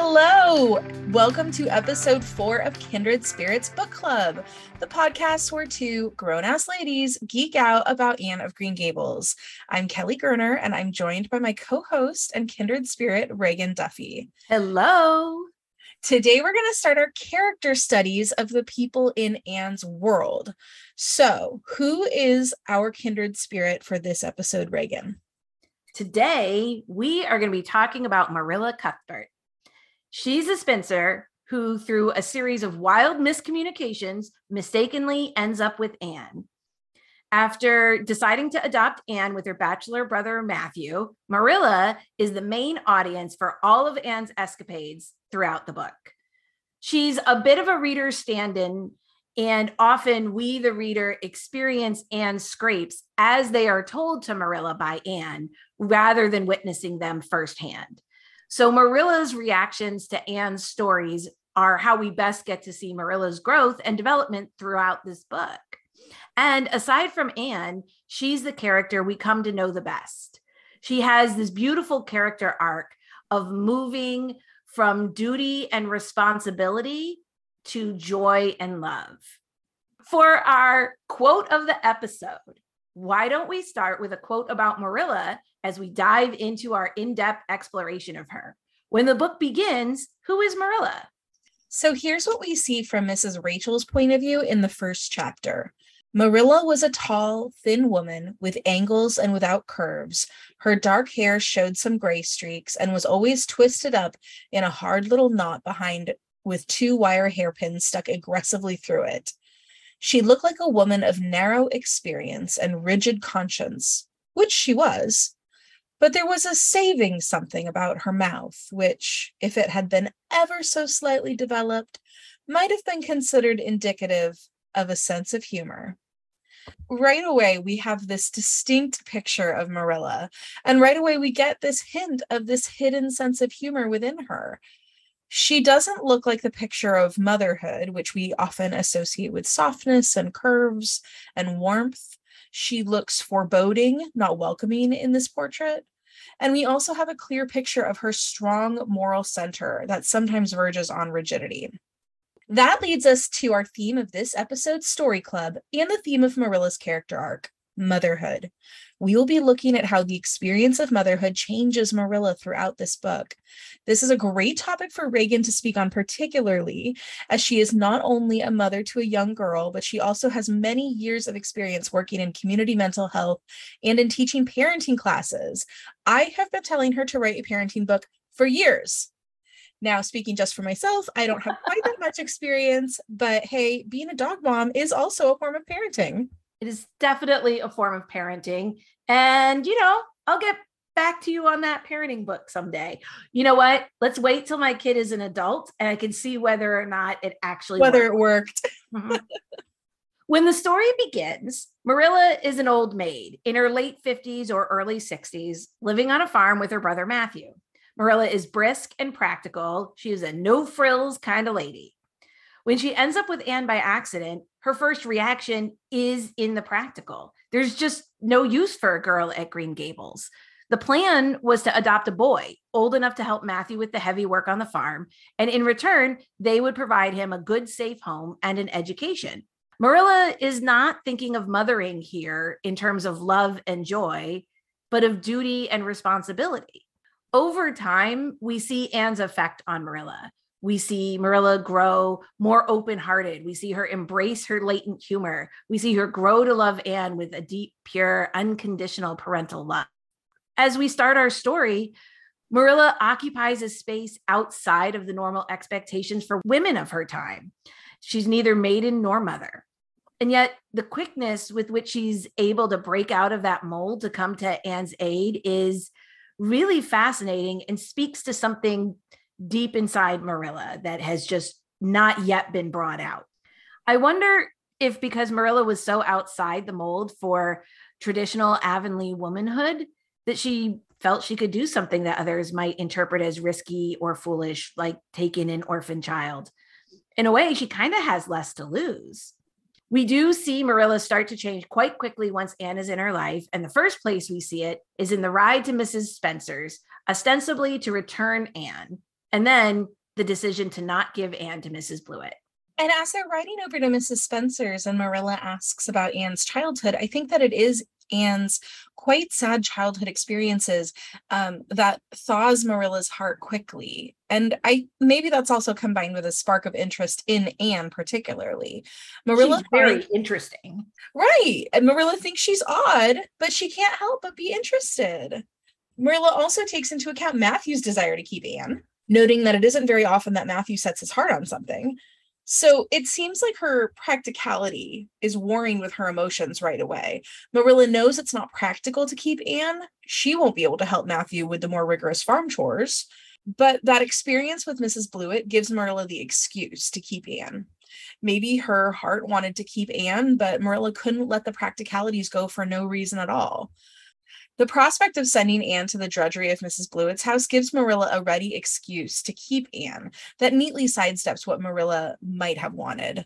Hello! Welcome to episode four of Kindred Spirits Book Club, the podcast where two grown ass ladies geek out about Anne of Green Gables. I'm Kelly Gerner, and I'm joined by my co host and kindred spirit, Reagan Duffy. Hello! Today, we're going to start our character studies of the people in Anne's world. So, who is our kindred spirit for this episode, Reagan? Today, we are going to be talking about Marilla Cuthbert. She's a spinster who, through a series of wild miscommunications, mistakenly ends up with Anne. After deciding to adopt Anne with her bachelor brother Matthew, Marilla is the main audience for all of Anne's escapades throughout the book. She's a bit of a reader stand in, and often we, the reader, experience Anne's scrapes as they are told to Marilla by Anne rather than witnessing them firsthand. So Marilla's reactions to Anne's stories are how we best get to see Marilla's growth and development throughout this book. And aside from Anne, she's the character we come to know the best. She has this beautiful character arc of moving from duty and responsibility to joy and love. For our quote of the episode, why don't we start with a quote about Marilla as we dive into our in depth exploration of her? When the book begins, who is Marilla? So here's what we see from Mrs. Rachel's point of view in the first chapter. Marilla was a tall, thin woman with angles and without curves. Her dark hair showed some gray streaks and was always twisted up in a hard little knot behind with two wire hairpins stuck aggressively through it. She looked like a woman of narrow experience and rigid conscience, which she was. But there was a saving something about her mouth, which, if it had been ever so slightly developed, might have been considered indicative of a sense of humor. Right away, we have this distinct picture of Marilla, and right away, we get this hint of this hidden sense of humor within her she doesn't look like the picture of motherhood, which we often associate with softness and curves and warmth. She looks foreboding, not welcoming in this portrait. And we also have a clear picture of her strong moral center that sometimes verges on rigidity. That leads us to our theme of this episode's story club and the theme of Marilla's character arc motherhood. We will be looking at how the experience of motherhood changes Marilla throughout this book. This is a great topic for Reagan to speak on, particularly as she is not only a mother to a young girl, but she also has many years of experience working in community mental health and in teaching parenting classes. I have been telling her to write a parenting book for years. Now, speaking just for myself, I don't have quite that much experience, but hey, being a dog mom is also a form of parenting. It is definitely a form of parenting. And, you know, I'll get back to you on that parenting book someday. You know what? Let's wait till my kid is an adult and I can see whether or not it actually whether worked. it worked. mm-hmm. When the story begins, Marilla is an old maid in her late 50s or early 60s, living on a farm with her brother Matthew. Marilla is brisk and practical. She is a no frills kind of lady. When she ends up with Anne by accident, her first reaction is in the practical. There's just no use for a girl at Green Gables. The plan was to adopt a boy old enough to help Matthew with the heavy work on the farm. And in return, they would provide him a good, safe home and an education. Marilla is not thinking of mothering here in terms of love and joy, but of duty and responsibility. Over time, we see Anne's effect on Marilla. We see Marilla grow more open hearted. We see her embrace her latent humor. We see her grow to love Anne with a deep, pure, unconditional parental love. As we start our story, Marilla occupies a space outside of the normal expectations for women of her time. She's neither maiden nor mother. And yet, the quickness with which she's able to break out of that mold to come to Anne's aid is really fascinating and speaks to something deep inside Marilla that has just not yet been brought out. I wonder if because Marilla was so outside the mold for traditional Avonlea womanhood that she felt she could do something that others might interpret as risky or foolish, like taking an orphan child. In a way, she kind of has less to lose. We do see Marilla start to change quite quickly once Anne is in her life. And the first place we see it is in the ride to Mrs. Spencer's, ostensibly to return Anne, and then the decision to not give Anne to Mrs. Blewett. And as they're riding over to Mrs. Spencer's and Marilla asks about Anne's childhood, I think that it is Anne's quite sad childhood experiences um, that thaws Marilla's heart quickly. And I maybe that's also combined with a spark of interest in Anne, particularly. Marilla she's very interesting. Right. And Marilla thinks she's odd, but she can't help but be interested. Marilla also takes into account Matthew's desire to keep Anne, noting that it isn't very often that Matthew sets his heart on something. So it seems like her practicality is warring with her emotions right away. Marilla knows it's not practical to keep Anne. She won't be able to help Matthew with the more rigorous farm chores. But that experience with Mrs. Blewett gives Marilla the excuse to keep Anne. Maybe her heart wanted to keep Anne, but Marilla couldn't let the practicalities go for no reason at all. The prospect of sending Anne to the drudgery of Mrs. Blewett's house gives Marilla a ready excuse to keep Anne that neatly sidesteps what Marilla might have wanted.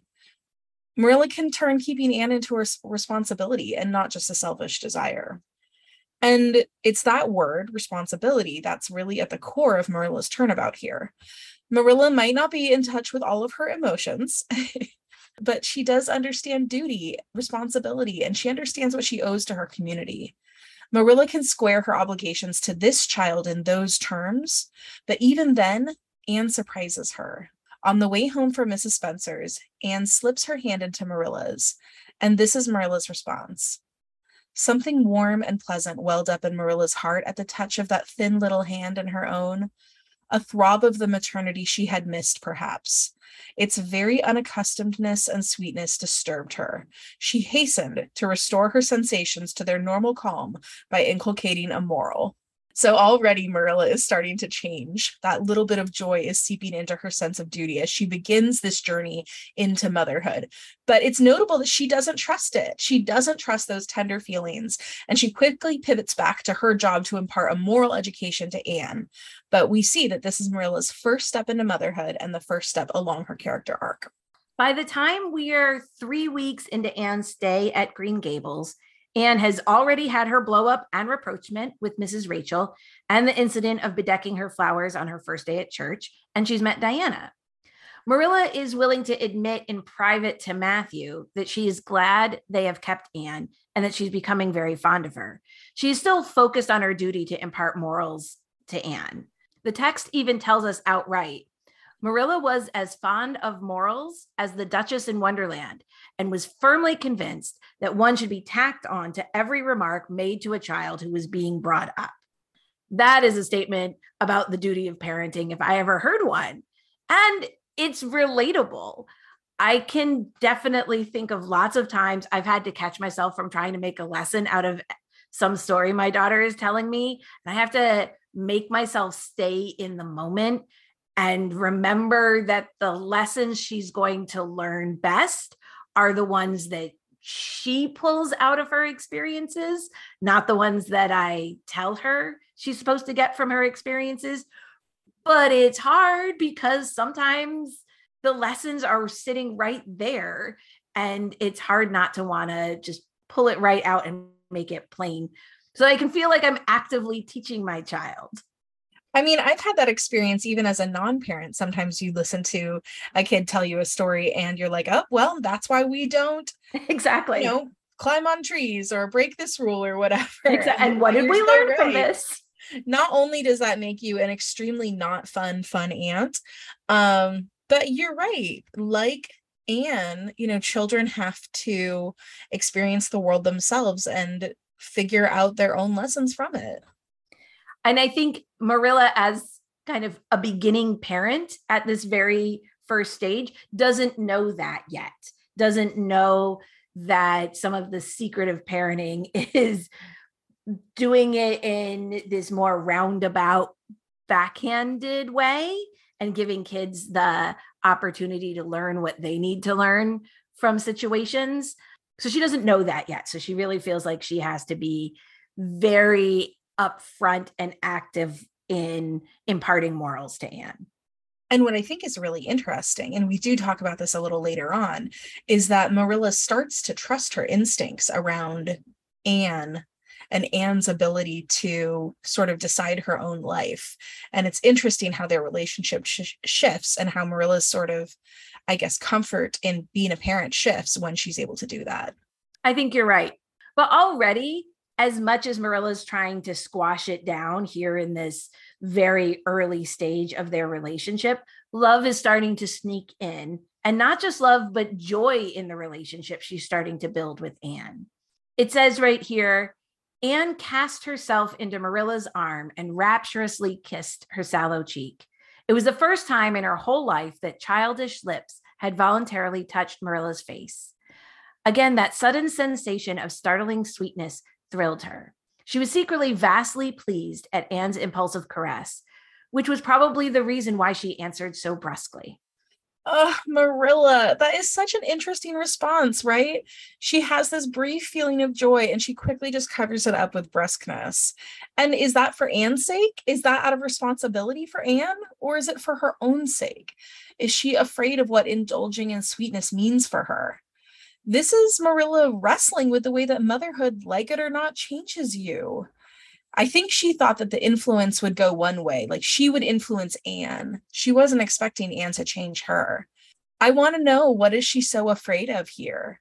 Marilla can turn keeping Anne into a responsibility and not just a selfish desire. And it's that word, responsibility, that's really at the core of Marilla's turnabout here. Marilla might not be in touch with all of her emotions, but she does understand duty, responsibility, and she understands what she owes to her community. Marilla can square her obligations to this child in those terms, but even then, Anne surprises her. On the way home from Mrs. Spencer's, Anne slips her hand into Marilla's, and this is Marilla's response. Something warm and pleasant welled up in Marilla's heart at the touch of that thin little hand in her own, a throb of the maternity she had missed, perhaps, its very unaccustomedness and sweetness disturbed her. She hastened to restore her sensations to their normal calm by inculcating a moral. So already Marilla is starting to change. That little bit of joy is seeping into her sense of duty as she begins this journey into motherhood. But it's notable that she doesn't trust it. She doesn't trust those tender feelings. And she quickly pivots back to her job to impart a moral education to Anne. But we see that this is Marilla's first step into motherhood and the first step along her character arc. By the time we are three weeks into Anne's stay at Green Gables, Anne has already had her blow up and rapprochement with Mrs. Rachel and the incident of bedecking her flowers on her first day at church, and she's met Diana. Marilla is willing to admit in private to Matthew that she is glad they have kept Anne and that she's becoming very fond of her. She's still focused on her duty to impart morals to Anne. The text even tells us outright Marilla was as fond of morals as the Duchess in Wonderland and was firmly convinced that one should be tacked on to every remark made to a child who was being brought up. That is a statement about the duty of parenting, if I ever heard one. And it's relatable. I can definitely think of lots of times I've had to catch myself from trying to make a lesson out of some story my daughter is telling me. And I have to make myself stay in the moment and remember that the lessons she's going to learn best are the ones that she pulls out of her experiences, not the ones that I tell her she's supposed to get from her experiences. But it's hard because sometimes the lessons are sitting right there and it's hard not to want to just pull it right out and make it plain. So I can feel like I'm actively teaching my child. I mean, I've had that experience even as a non parent. Sometimes you listen to a kid tell you a story and you're like, oh, well, that's why we don't exactly, you know, climb on trees or break this rule or whatever. Exactly. And what did we learn right. from this? Not only does that make you an extremely not fun, fun aunt, um, but you're right. Like Anne, you know, children have to experience the world themselves and figure out their own lessons from it. And I think Marilla, as kind of a beginning parent at this very first stage, doesn't know that yet, doesn't know that some of the secret of parenting is doing it in this more roundabout, backhanded way and giving kids the opportunity to learn what they need to learn from situations. So she doesn't know that yet. So she really feels like she has to be very upfront and active in imparting morals to Anne. And what I think is really interesting, and we do talk about this a little later on, is that Marilla starts to trust her instincts around Anne and Anne's ability to sort of decide her own life. And it's interesting how their relationship sh- shifts and how Marilla's sort of, I guess, comfort in being a parent shifts when she's able to do that. I think you're right. But already, as much as Marilla's trying to squash it down here in this very early stage of their relationship, love is starting to sneak in. And not just love, but joy in the relationship she's starting to build with Anne. It says right here Anne cast herself into Marilla's arm and rapturously kissed her sallow cheek. It was the first time in her whole life that childish lips had voluntarily touched Marilla's face. Again, that sudden sensation of startling sweetness thrilled her. She was secretly vastly pleased at Anne's impulsive caress, which was probably the reason why she answered so brusquely. Oh, Marilla, that is such an interesting response, right? She has this brief feeling of joy and she quickly just covers it up with brusqueness. And is that for Anne's sake? Is that out of responsibility for Anne? Or is it for her own sake? Is she afraid of what indulging in sweetness means for her? This is Marilla wrestling with the way that motherhood, like it or not, changes you. I think she thought that the influence would go one way, like she would influence Anne. She wasn't expecting Anne to change her. I want to know what is she so afraid of here?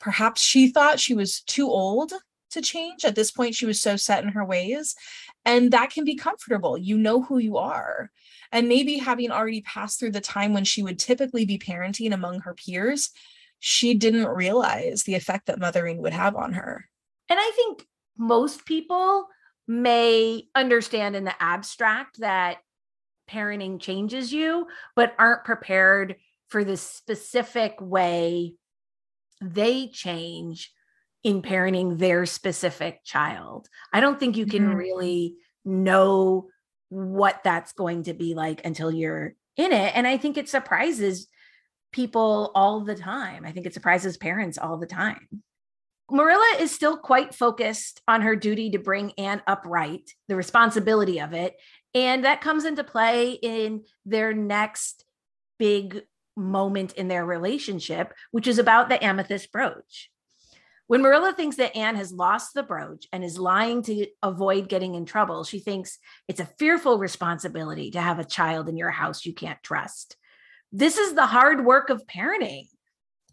Perhaps she thought she was too old to change. At this point, she was so set in her ways. And that can be comfortable. You know who you are. And maybe having already passed through the time when she would typically be parenting among her peers, she didn't realize the effect that mothering would have on her. And I think most people may understand in the abstract that parenting changes you, but aren't prepared for the specific way they change in parenting their specific child. I don't think you can mm-hmm. really know what that's going to be like until you're in it. And I think it surprises people all the time. I think it surprises parents all the time. Marilla is still quite focused on her duty to bring Anne upright, the responsibility of it. And that comes into play in their next big moment in their relationship, which is about the amethyst brooch. When Marilla thinks that Anne has lost the brooch and is lying to avoid getting in trouble, she thinks it's a fearful responsibility to have a child in your house you can't trust. This is the hard work of parenting.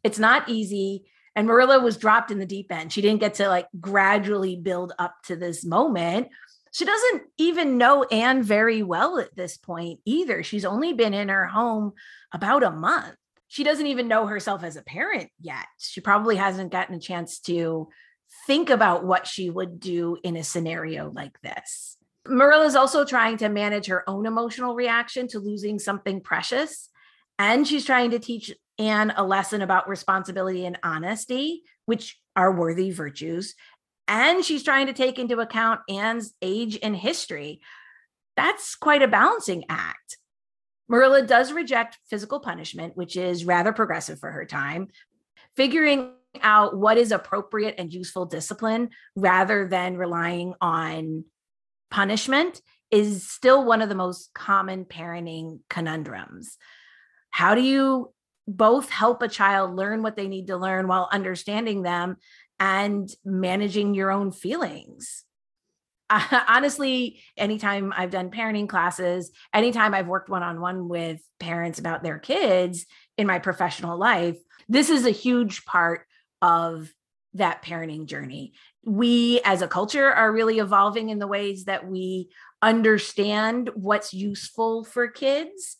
It's not easy and Marilla was dropped in the deep end. She didn't get to like gradually build up to this moment. She doesn't even know Anne very well at this point either. She's only been in her home about a month. She doesn't even know herself as a parent yet. She probably hasn't gotten a chance to think about what she would do in a scenario like this. Marilla is also trying to manage her own emotional reaction to losing something precious. And she's trying to teach Anne a lesson about responsibility and honesty, which are worthy virtues. And she's trying to take into account Anne's age and history. That's quite a balancing act. Marilla does reject physical punishment, which is rather progressive for her time, figuring out what is appropriate and useful discipline rather than relying on punishment is still one of the most common parenting conundrums. How do you both help a child learn what they need to learn while understanding them and managing your own feelings. honestly, anytime I've done parenting classes, anytime I've worked one on one with parents about their kids in my professional life, this is a huge part of that parenting journey. We as a culture are really evolving in the ways that we understand what's useful for kids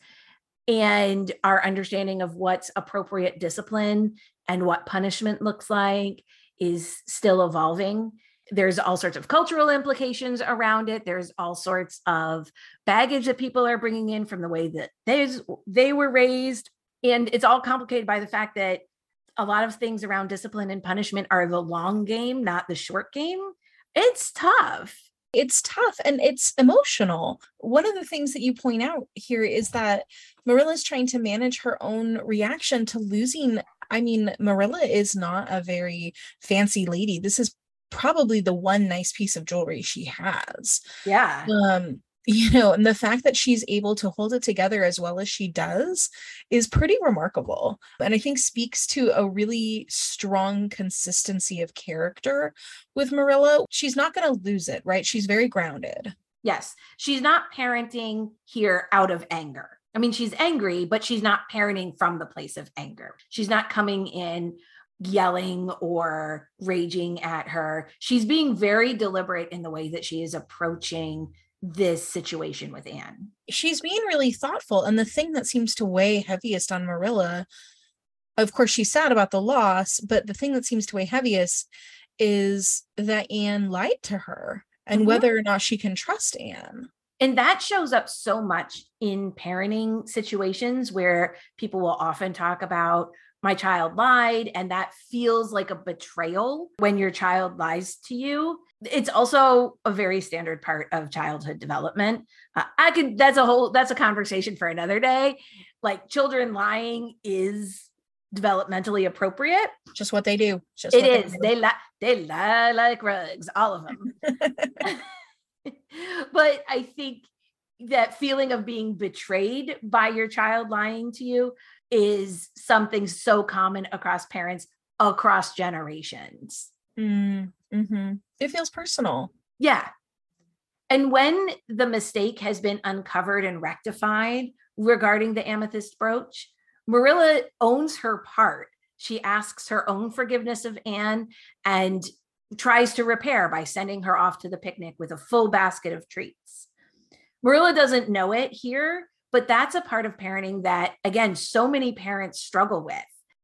and our understanding of what's appropriate discipline and what punishment looks like is still evolving. There's all sorts of cultural implications around it. There's all sorts of baggage that people are bringing in from the way that they they were raised. And it's all complicated by the fact that a lot of things around discipline and punishment are the long game not the short game. It's tough it's tough and it's emotional. One of the things that you point out here is that Marilla is trying to manage her own reaction to losing. I mean, Marilla is not a very fancy lady. This is probably the one nice piece of jewelry she has. Yeah. Um, you know, and the fact that she's able to hold it together as well as she does is pretty remarkable. And I think speaks to a really strong consistency of character with Marilla. She's not going to lose it, right? She's very grounded. Yes. She's not parenting here out of anger. I mean, she's angry, but she's not parenting from the place of anger. She's not coming in yelling or raging at her. She's being very deliberate in the way that she is approaching this situation with Anne. She's being really thoughtful. And the thing that seems to weigh heaviest on Marilla, of course, she's sad about the loss, but the thing that seems to weigh heaviest is that Anne lied to her and mm-hmm. whether or not she can trust Anne. And that shows up so much in parenting situations where people will often talk about my child lied, and that feels like a betrayal when your child lies to you it's also a very standard part of childhood development. Uh, I could that's a whole that's a conversation for another day. Like children lying is developmentally appropriate. Just what they do. Just it is. They, lie. They lie like rugs. All of them. but I think that feeling of being betrayed by your child lying to you is something so common across parents across generations. Mm, mm-hmm. It feels personal. Yeah. And when the mistake has been uncovered and rectified regarding the amethyst brooch, Marilla owns her part. She asks her own forgiveness of Anne and tries to repair by sending her off to the picnic with a full basket of treats. Marilla doesn't know it here, but that's a part of parenting that, again, so many parents struggle with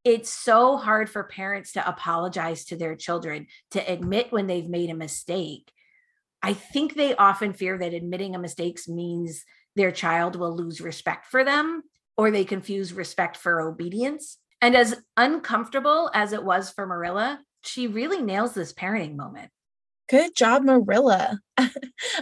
it's so hard for parents to apologize to their children, to admit when they've made a mistake. I think they often fear that admitting a mistake means their child will lose respect for them or they confuse respect for obedience. And as uncomfortable as it was for Marilla, she really nails this parenting moment. Good job, Marilla.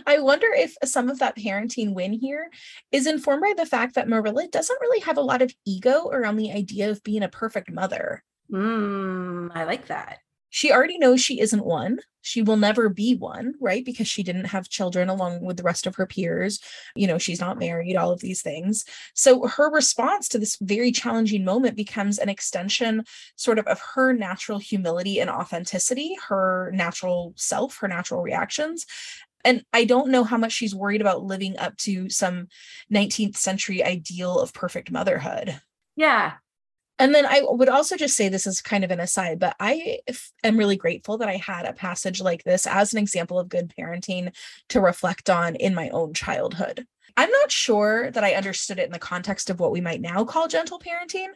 I wonder if some of that parenting win here is informed by the fact that Marilla doesn't really have a lot of ego around the idea of being a perfect mother. Mm, I like that she already knows she isn't one. She will never be one, right? Because she didn't have children along with the rest of her peers. You know, she's not married, all of these things. So her response to this very challenging moment becomes an extension sort of of her natural humility and authenticity, her natural self, her natural reactions and I don't know how much she's worried about living up to some 19th century ideal of perfect motherhood. Yeah. And then I would also just say this is kind of an aside, but I am really grateful that I had a passage like this as an example of good parenting to reflect on in my own childhood. I'm not sure that I understood it in the context of what we might now call gentle parenting,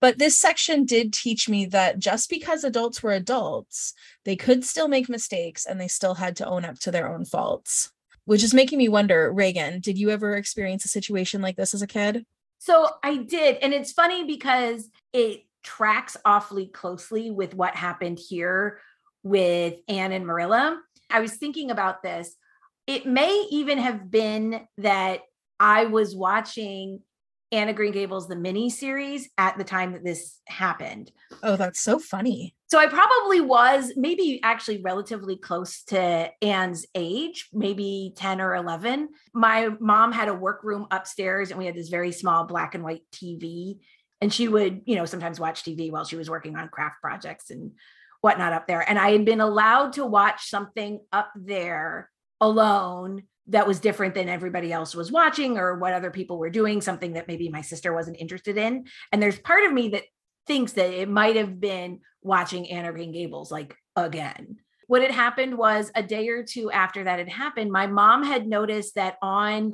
but this section did teach me that just because adults were adults, they could still make mistakes and they still had to own up to their own faults. Which is making me wonder, Reagan, did you ever experience a situation like this as a kid? So I did. And it's funny because it tracks awfully closely with what happened here with Anne and Marilla. I was thinking about this. It may even have been that I was watching Anne of Green Gables, the mini series, at the time that this happened. Oh, that's so funny. So I probably was maybe actually relatively close to Anne's age, maybe 10 or 11. My mom had a workroom upstairs and we had this very small black and white TV. And she would, you know, sometimes watch TV while she was working on craft projects and whatnot up there. And I had been allowed to watch something up there alone that was different than everybody else was watching or what other people were doing, something that maybe my sister wasn't interested in. And there's part of me that thinks that it might have been watching Anne of Green Gables like again. What had happened was a day or two after that had happened, my mom had noticed that on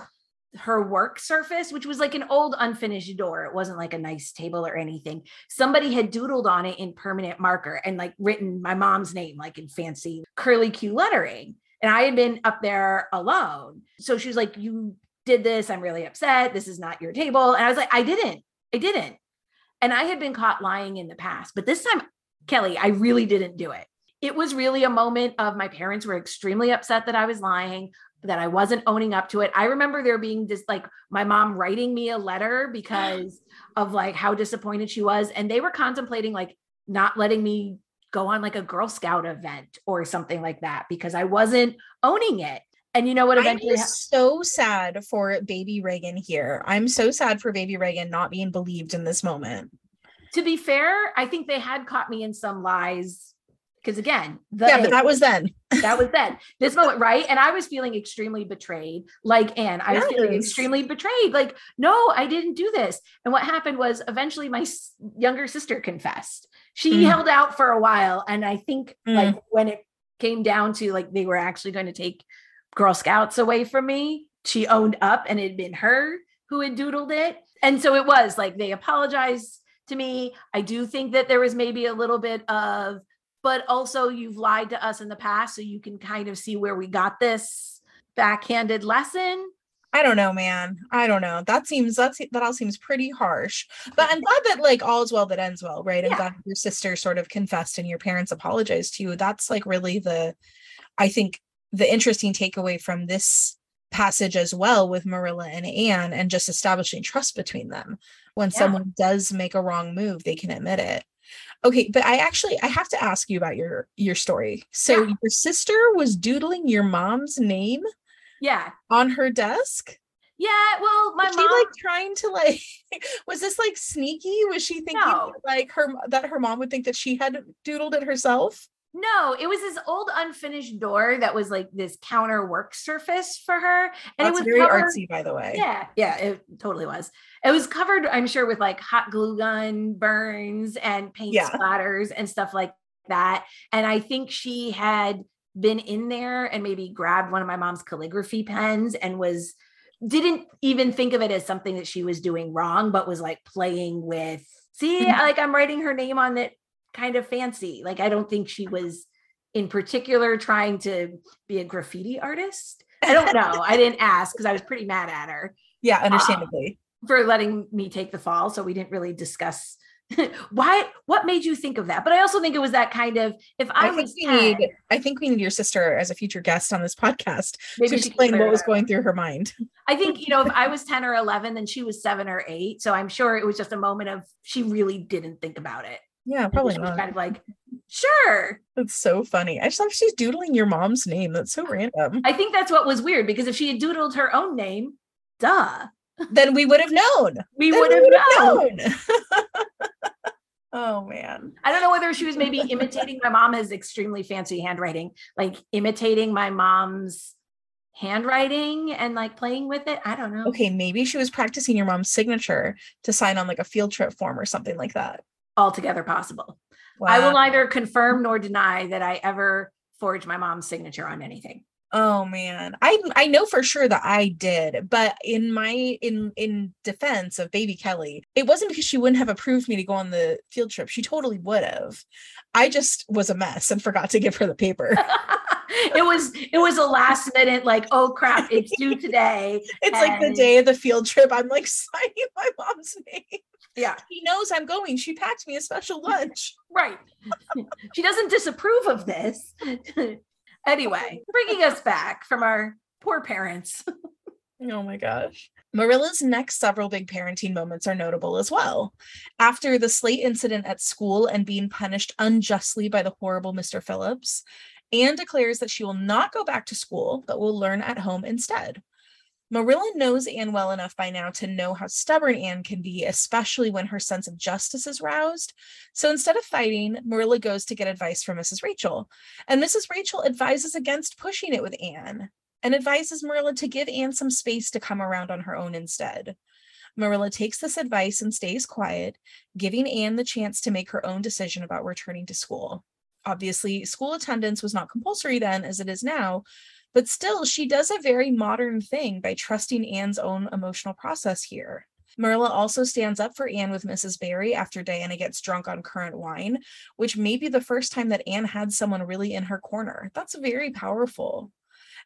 her work surface, which was like an old unfinished door, it wasn't like a nice table or anything. Somebody had doodled on it in permanent marker and like written my mom's name, like in fancy curly Q lettering. And I had been up there alone. So she was like, You did this. I'm really upset. This is not your table. And I was like, I didn't. I didn't. And I had been caught lying in the past. But this time, Kelly, I really didn't do it. It was really a moment of my parents were extremely upset that I was lying, that I wasn't owning up to it. I remember there being just like my mom writing me a letter because of like how disappointed she was. And they were contemplating like not letting me go on like a Girl Scout event or something like that because I wasn't owning it. And you know what eventually I'm so sad for baby Reagan here. I'm so sad for baby Reagan not being believed in this moment. To be fair, I think they had caught me in some lies because again, yeah, but that was then. that was then. This moment, right? And I was feeling extremely betrayed, like Anne. I yes. was feeling extremely betrayed. Like, no, I didn't do this. And what happened was eventually my younger sister confessed. She mm. held out for a while, and I think mm. like when it came down to like they were actually going to take Girl Scouts away from me, she owned up, and it had been her who had doodled it. And so it was like they apologized to me. I do think that there was maybe a little bit of but also you've lied to us in the past so you can kind of see where we got this backhanded lesson I don't know, man. I don't know. That seems that's that all seems pretty harsh. But I'm mm-hmm. glad that like all is well that ends well, right? I'm yeah. glad your sister sort of confessed and your parents apologized to you. That's like really the I think the interesting takeaway from this passage as well with Marilla and Anne and just establishing trust between them. When yeah. someone does make a wrong move, they can admit it. Okay, but I actually I have to ask you about your your story. So yeah. your sister was doodling your mom's name yeah on her desk? Yeah, well, my was mom she like trying to like was this like sneaky? Was she thinking no. like her that her mom would think that she had doodled it herself? No, it was this old unfinished door that was like this counter work surface for her. And That's it was very covered, artsy, by the way. Yeah, yeah, it totally was. It was covered, I'm sure, with like hot glue gun burns and paint yeah. splatters and stuff like that. And I think she had been in there and maybe grabbed one of my mom's calligraphy pens and was didn't even think of it as something that she was doing wrong, but was like playing with see, mm-hmm. like I'm writing her name on it kind of fancy. Like I don't think she was in particular trying to be a graffiti artist. I don't know. I didn't ask because I was pretty mad at her. Yeah, understandably. Um, for letting me take the fall. So we didn't really discuss why what made you think of that but i also think it was that kind of if i, I was 10, need i think we need your sister as a future guest on this podcast to explain what was going through her mind i think you know if i was 10 or 11 then she was 7 or 8 so i'm sure it was just a moment of she really didn't think about it yeah, probably she not. kind of like, sure. That's so funny. I just thought she's doodling your mom's name. That's so random. I think that's what was weird because if she had doodled her own name, duh. Then we would have known. We would have known. known. oh man. I don't know whether she was maybe imitating my mom has extremely fancy handwriting, like imitating my mom's handwriting and like playing with it. I don't know. Okay, maybe she was practicing your mom's signature to sign on like a field trip form or something like that altogether possible. Wow. I will neither confirm nor deny that I ever forged my mom's signature on anything. Oh man. I I know for sure that I did, but in my in in defense of baby Kelly, it wasn't because she wouldn't have approved me to go on the field trip. She totally would have. I just was a mess and forgot to give her the paper. it was it was a last minute like oh crap it's due today it's and... like the day of the field trip i'm like signing my mom's name yeah. She knows I'm going. She packed me a special lunch. right. she doesn't disapprove of this. Anyway, bringing us back from our poor parents. oh my gosh. Marilla's next several big parenting moments are notable as well. After the slate incident at school and being punished unjustly by the horrible Mr. Phillips, Anne declares that she will not go back to school, but will learn at home instead. Marilla knows Anne well enough by now to know how stubborn Anne can be, especially when her sense of justice is roused. So instead of fighting, Marilla goes to get advice from Mrs. Rachel. And Mrs. Rachel advises against pushing it with Anne and advises Marilla to give Anne some space to come around on her own instead. Marilla takes this advice and stays quiet, giving Anne the chance to make her own decision about returning to school. Obviously, school attendance was not compulsory then as it is now, but still, she does a very modern thing by trusting Anne's own emotional process here. Marilla also stands up for Anne with Mrs. Barry after Diana gets drunk on currant wine, which may be the first time that Anne had someone really in her corner. That's very powerful.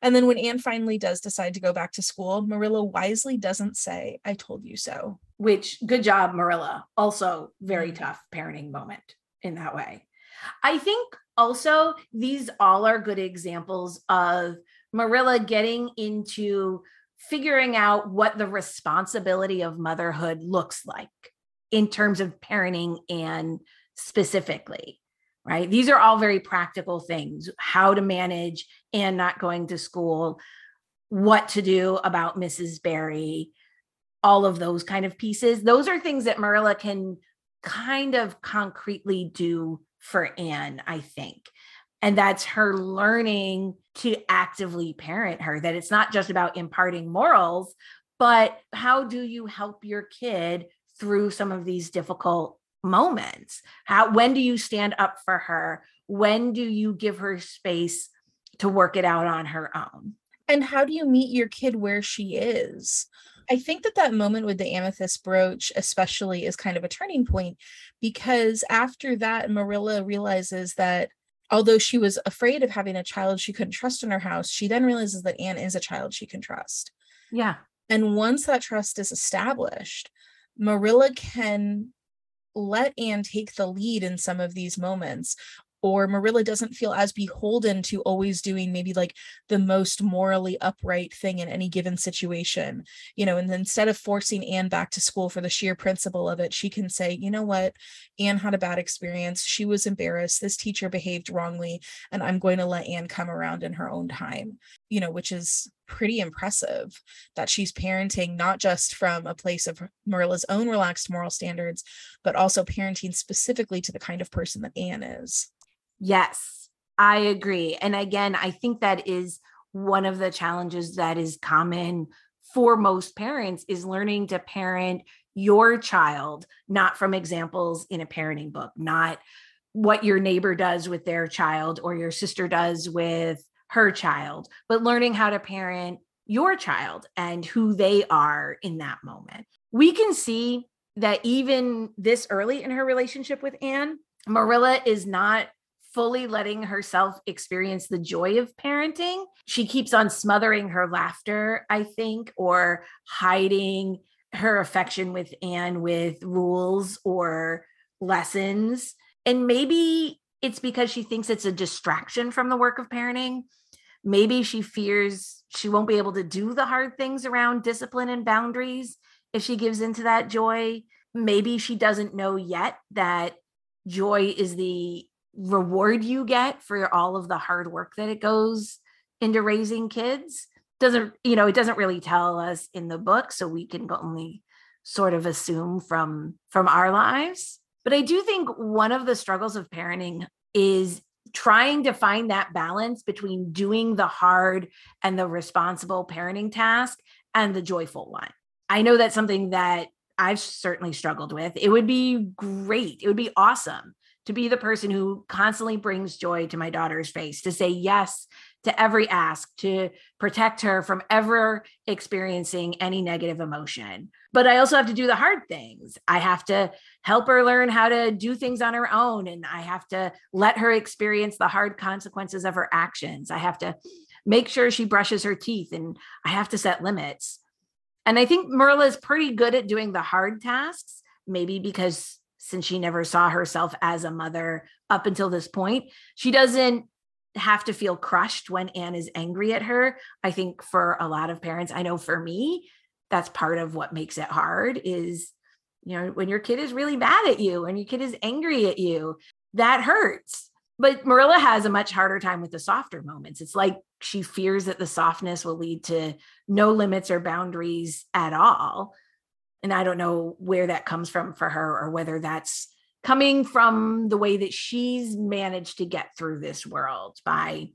And then when Anne finally does decide to go back to school, Marilla wisely doesn't say, I told you so. Which, good job, Marilla. Also, very mm-hmm. tough parenting moment in that way. I think also these all are good examples of Marilla getting into figuring out what the responsibility of motherhood looks like in terms of parenting and specifically right these are all very practical things how to manage and not going to school what to do about Mrs. Barry, all of those kind of pieces. Those are things that Marilla can kind of concretely do for Anne, I think. And that's her learning to actively parent her, that it's not just about imparting morals, but how do you help your kid through some of these difficult moments? How when do you stand up for her? When do you give her space to work it out on her own? And how do you meet your kid where she is? I think that that moment with the amethyst brooch, especially, is kind of a turning point because after that, Marilla realizes that although she was afraid of having a child she couldn't trust in her house, she then realizes that Anne is a child she can trust. Yeah. And once that trust is established, Marilla can let Anne take the lead in some of these moments or Marilla doesn't feel as beholden to always doing maybe like the most morally upright thing in any given situation. You know, and instead of forcing Anne back to school for the sheer principle of it, she can say, you know what, Anne had a bad experience. She was embarrassed. This teacher behaved wrongly, and I'm going to let Anne come around in her own time, you know, which is pretty impressive that she's parenting not just from a place of Marilla's own relaxed moral standards, but also parenting specifically to the kind of person that Anne is. Yes, I agree. And again, I think that is one of the challenges that is common for most parents is learning to parent your child not from examples in a parenting book, not what your neighbor does with their child or your sister does with her child, but learning how to parent your child and who they are in that moment. We can see that even this early in her relationship with Anne, Marilla is not fully letting herself experience the joy of parenting. She keeps on smothering her laughter, I think, or hiding her affection with Anne with rules or lessons. And maybe it's because she thinks it's a distraction from the work of parenting. Maybe she fears she won't be able to do the hard things around discipline and boundaries if she gives into that joy. Maybe she doesn't know yet that joy is the reward you get for all of the hard work that it goes into raising kids doesn't you know it doesn't really tell us in the book so we can only sort of assume from from our lives. But i do think one of the struggles of parenting is trying to find that balance between doing the hard and the responsible parenting task and the joyful one. I know that's something that i've certainly struggled with. It would be great. It would be awesome to be the person who constantly brings joy to my daughter's face, to say yes to every ask, to protect her from ever experiencing any negative emotion. But I also have to do the hard things. I have to help her learn how to do things on her own, and I have to let her experience the hard consequences of her actions. I have to make sure she brushes her teeth, and I have to set limits. And I think Marilla is pretty good at doing the hard tasks, maybe because since she never saw herself as a mother up until this point. She doesn't have to feel crushed when Anne is angry at her. I think for a lot of parents, I know for me, that's part of what makes it hard is you know when your kid is really mad at you and your kid is angry at you that hurts but marilla has a much harder time with the softer moments it's like she fears that the softness will lead to no limits or boundaries at all and I don't know where that comes from for her or whether that's coming from the way that she's managed to get through this world by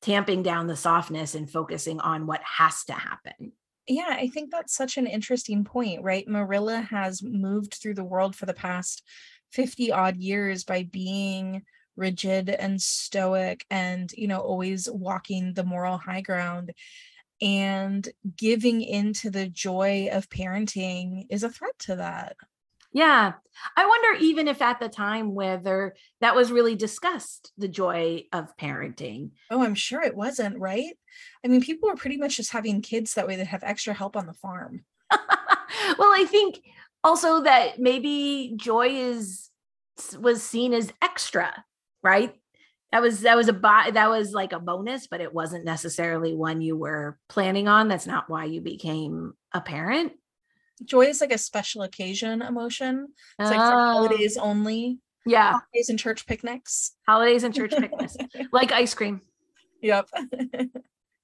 tamping down the softness and focusing on what has to happen. Yeah, I think that's such an interesting point, right? Marilla has moved through the world for the past 50 odd years by being rigid and stoic and, you know, always walking the moral high ground and giving into the joy of parenting is a threat to that. Yeah. I wonder even if at the time whether that was really discussed, the joy of parenting. Oh, I'm sure it wasn't, right? I mean, people were pretty much just having kids that way that have extra help on the farm. well, I think also that maybe joy is was seen as extra, right? That was that was a that was like a bonus but it wasn't necessarily one you were planning on. That's not why you became a parent. Joy is like a special occasion emotion. It's like for oh. holidays only. Yeah. Holidays and church picnics. Holidays and church picnics. Like ice cream. Yep.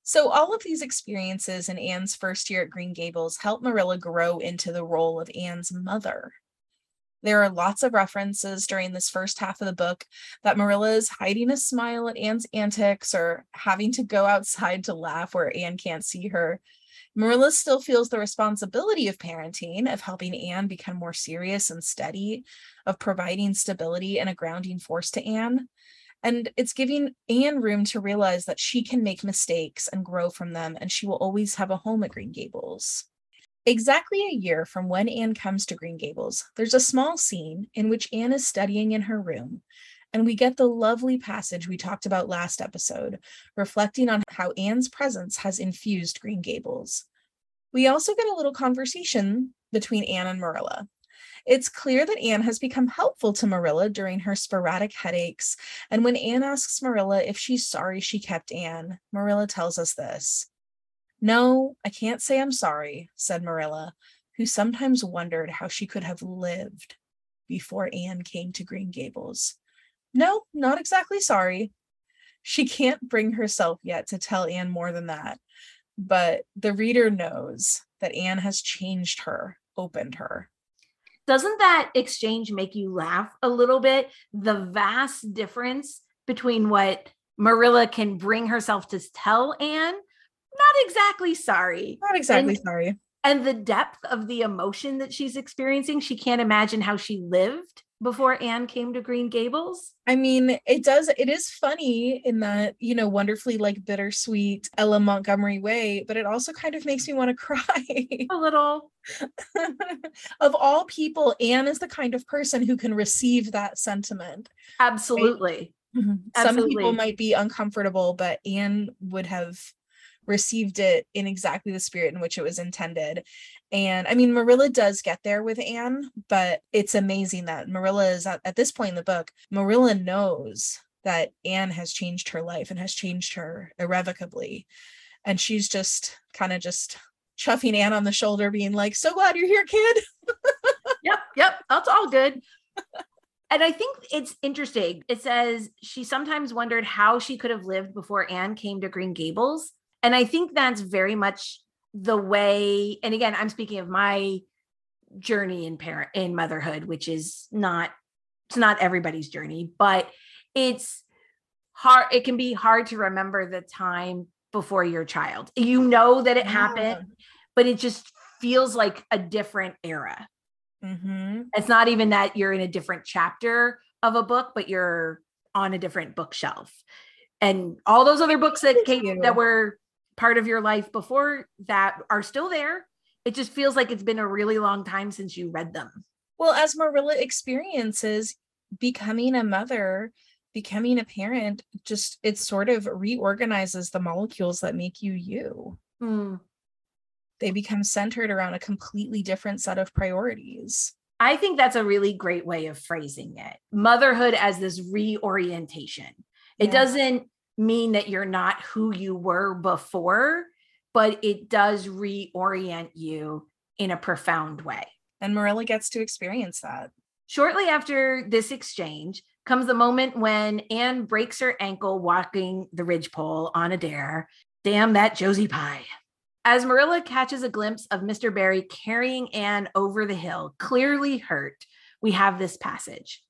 So, all of these experiences in Anne's first year at Green Gables help Marilla grow into the role of Anne's mother. There are lots of references during this first half of the book that Marilla is hiding a smile at Anne's antics or having to go outside to laugh where Anne can't see her. Marilla still feels the responsibility of parenting, of helping Anne become more serious and steady, of providing stability and a grounding force to Anne. And it's giving Anne room to realize that she can make mistakes and grow from them, and she will always have a home at Green Gables. Exactly a year from when Anne comes to Green Gables, there's a small scene in which Anne is studying in her room, and we get the lovely passage we talked about last episode, reflecting on how Anne's presence has infused Green Gables. We also get a little conversation between Anne and Marilla. It's clear that Anne has become helpful to Marilla during her sporadic headaches, and when Anne asks Marilla if she's sorry she kept Anne, Marilla tells us this. No, I can't say I'm sorry, said Marilla, who sometimes wondered how she could have lived before Anne came to Green Gables. No, not exactly sorry. She can't bring herself yet to tell Anne more than that, but the reader knows that Anne has changed her, opened her. Doesn't that exchange make you laugh a little bit? The vast difference between what Marilla can bring herself to tell Anne, not exactly sorry. Not exactly and, sorry. And the depth of the emotion that she's experiencing, she can't imagine how she lived before Anne came to Green Gables? I mean, it does, it is funny in that, you know, wonderfully like bittersweet L.M. Montgomery way, but it also kind of makes me want to cry. A little. of all people, Anne is the kind of person who can receive that sentiment. Absolutely. Right? Mm-hmm. Some people might be uncomfortable, but Anne would have received it in exactly the spirit in which it was intended. And I mean, Marilla does get there with Anne, but it's amazing that Marilla is at, at this point in the book, Marilla knows that Anne has changed her life and has changed her irrevocably. And she's just kind of just chuffing Anne on the shoulder, being like, So glad you're here, kid. yep, yep, that's all good. And I think it's interesting. It says she sometimes wondered how she could have lived before Anne came to Green Gables. And I think that's very much the way, and again, I'm speaking of my journey in parent in motherhood, which is not it's not everybody's journey, but it's hard, it can be hard to remember the time before your child. You know that it yeah. happened, but it just feels like a different era. Mm-hmm. It's not even that you're in a different chapter of a book, but you're on a different bookshelf. And all those other books that came that were part of your life before that are still there. It just feels like it's been a really long time since you read them. Well, as Marilla experiences becoming a mother, becoming a parent, just it sort of reorganizes the molecules that make you you. Mm. They become centered around a completely different set of priorities. I think that's a really great way of phrasing it. Motherhood as this reorientation. It yeah. doesn't mean that you're not who you were before, but it does reorient you in a profound way. And Marilla gets to experience that. Shortly after this exchange comes the moment when Anne breaks her ankle walking the ridgepole on a dare. Damn that Josie Pye. As Marilla catches a glimpse of Mr. Barry carrying Anne over the hill, clearly hurt, we have this passage.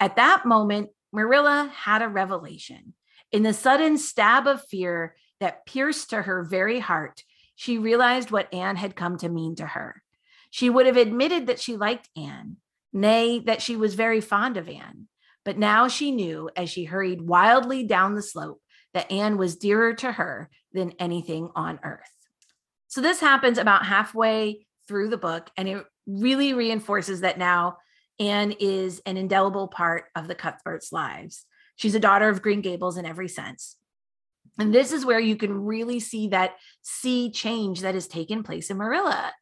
At that moment, Marilla had a revelation. In the sudden stab of fear that pierced to her very heart, she realized what Anne had come to mean to her. She would have admitted that she liked Anne, nay, that she was very fond of Anne. But now she knew as she hurried wildly down the slope that Anne was dearer to her than anything on earth. So this happens about halfway through the book, and it really reinforces that now Anne is an indelible part of the Cuthberts' lives. She's a daughter of Green Gables in every sense. And this is where you can really see that sea change that has taken place in Marilla.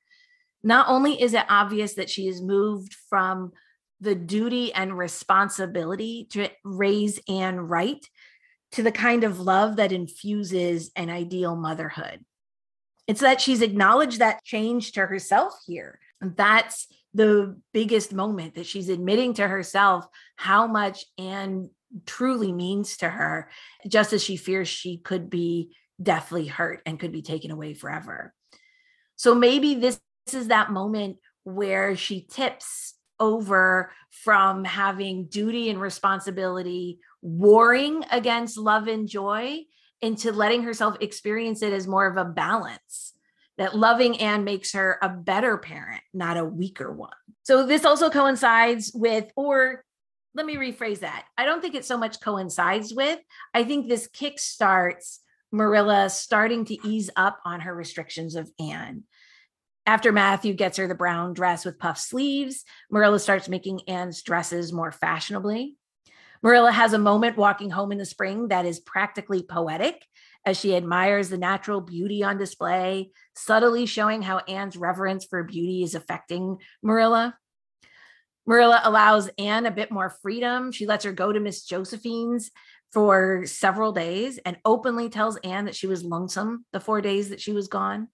Not only is it obvious that she has moved from the duty and responsibility to raise Anne right to the kind of love that infuses an ideal motherhood. It's that she's acknowledged that change to herself here. That's the biggest moment that she's admitting to herself how much Anne truly means to her, just as she fears she could be deathly hurt and could be taken away forever. So maybe this, this is that moment where she tips over from having duty and responsibility warring against love and joy into letting herself experience it as more of a balance that loving Anne makes her a better parent, not a weaker one. So this also coincides with, or let me rephrase that. I don't think it so much coincides with, I think this kick starts Marilla starting to ease up on her restrictions of Anne. After Matthew gets her the brown dress with puff sleeves, Marilla starts making Anne's dresses more fashionably. Marilla has a moment walking home in the spring that is practically poetic as she admires the natural beauty on display, subtly showing how Anne's reverence for beauty is affecting Marilla. Marilla allows Anne a bit more freedom. She lets her go to Miss Josephine's for several days and openly tells Anne that she was lonesome the four days that she was gone.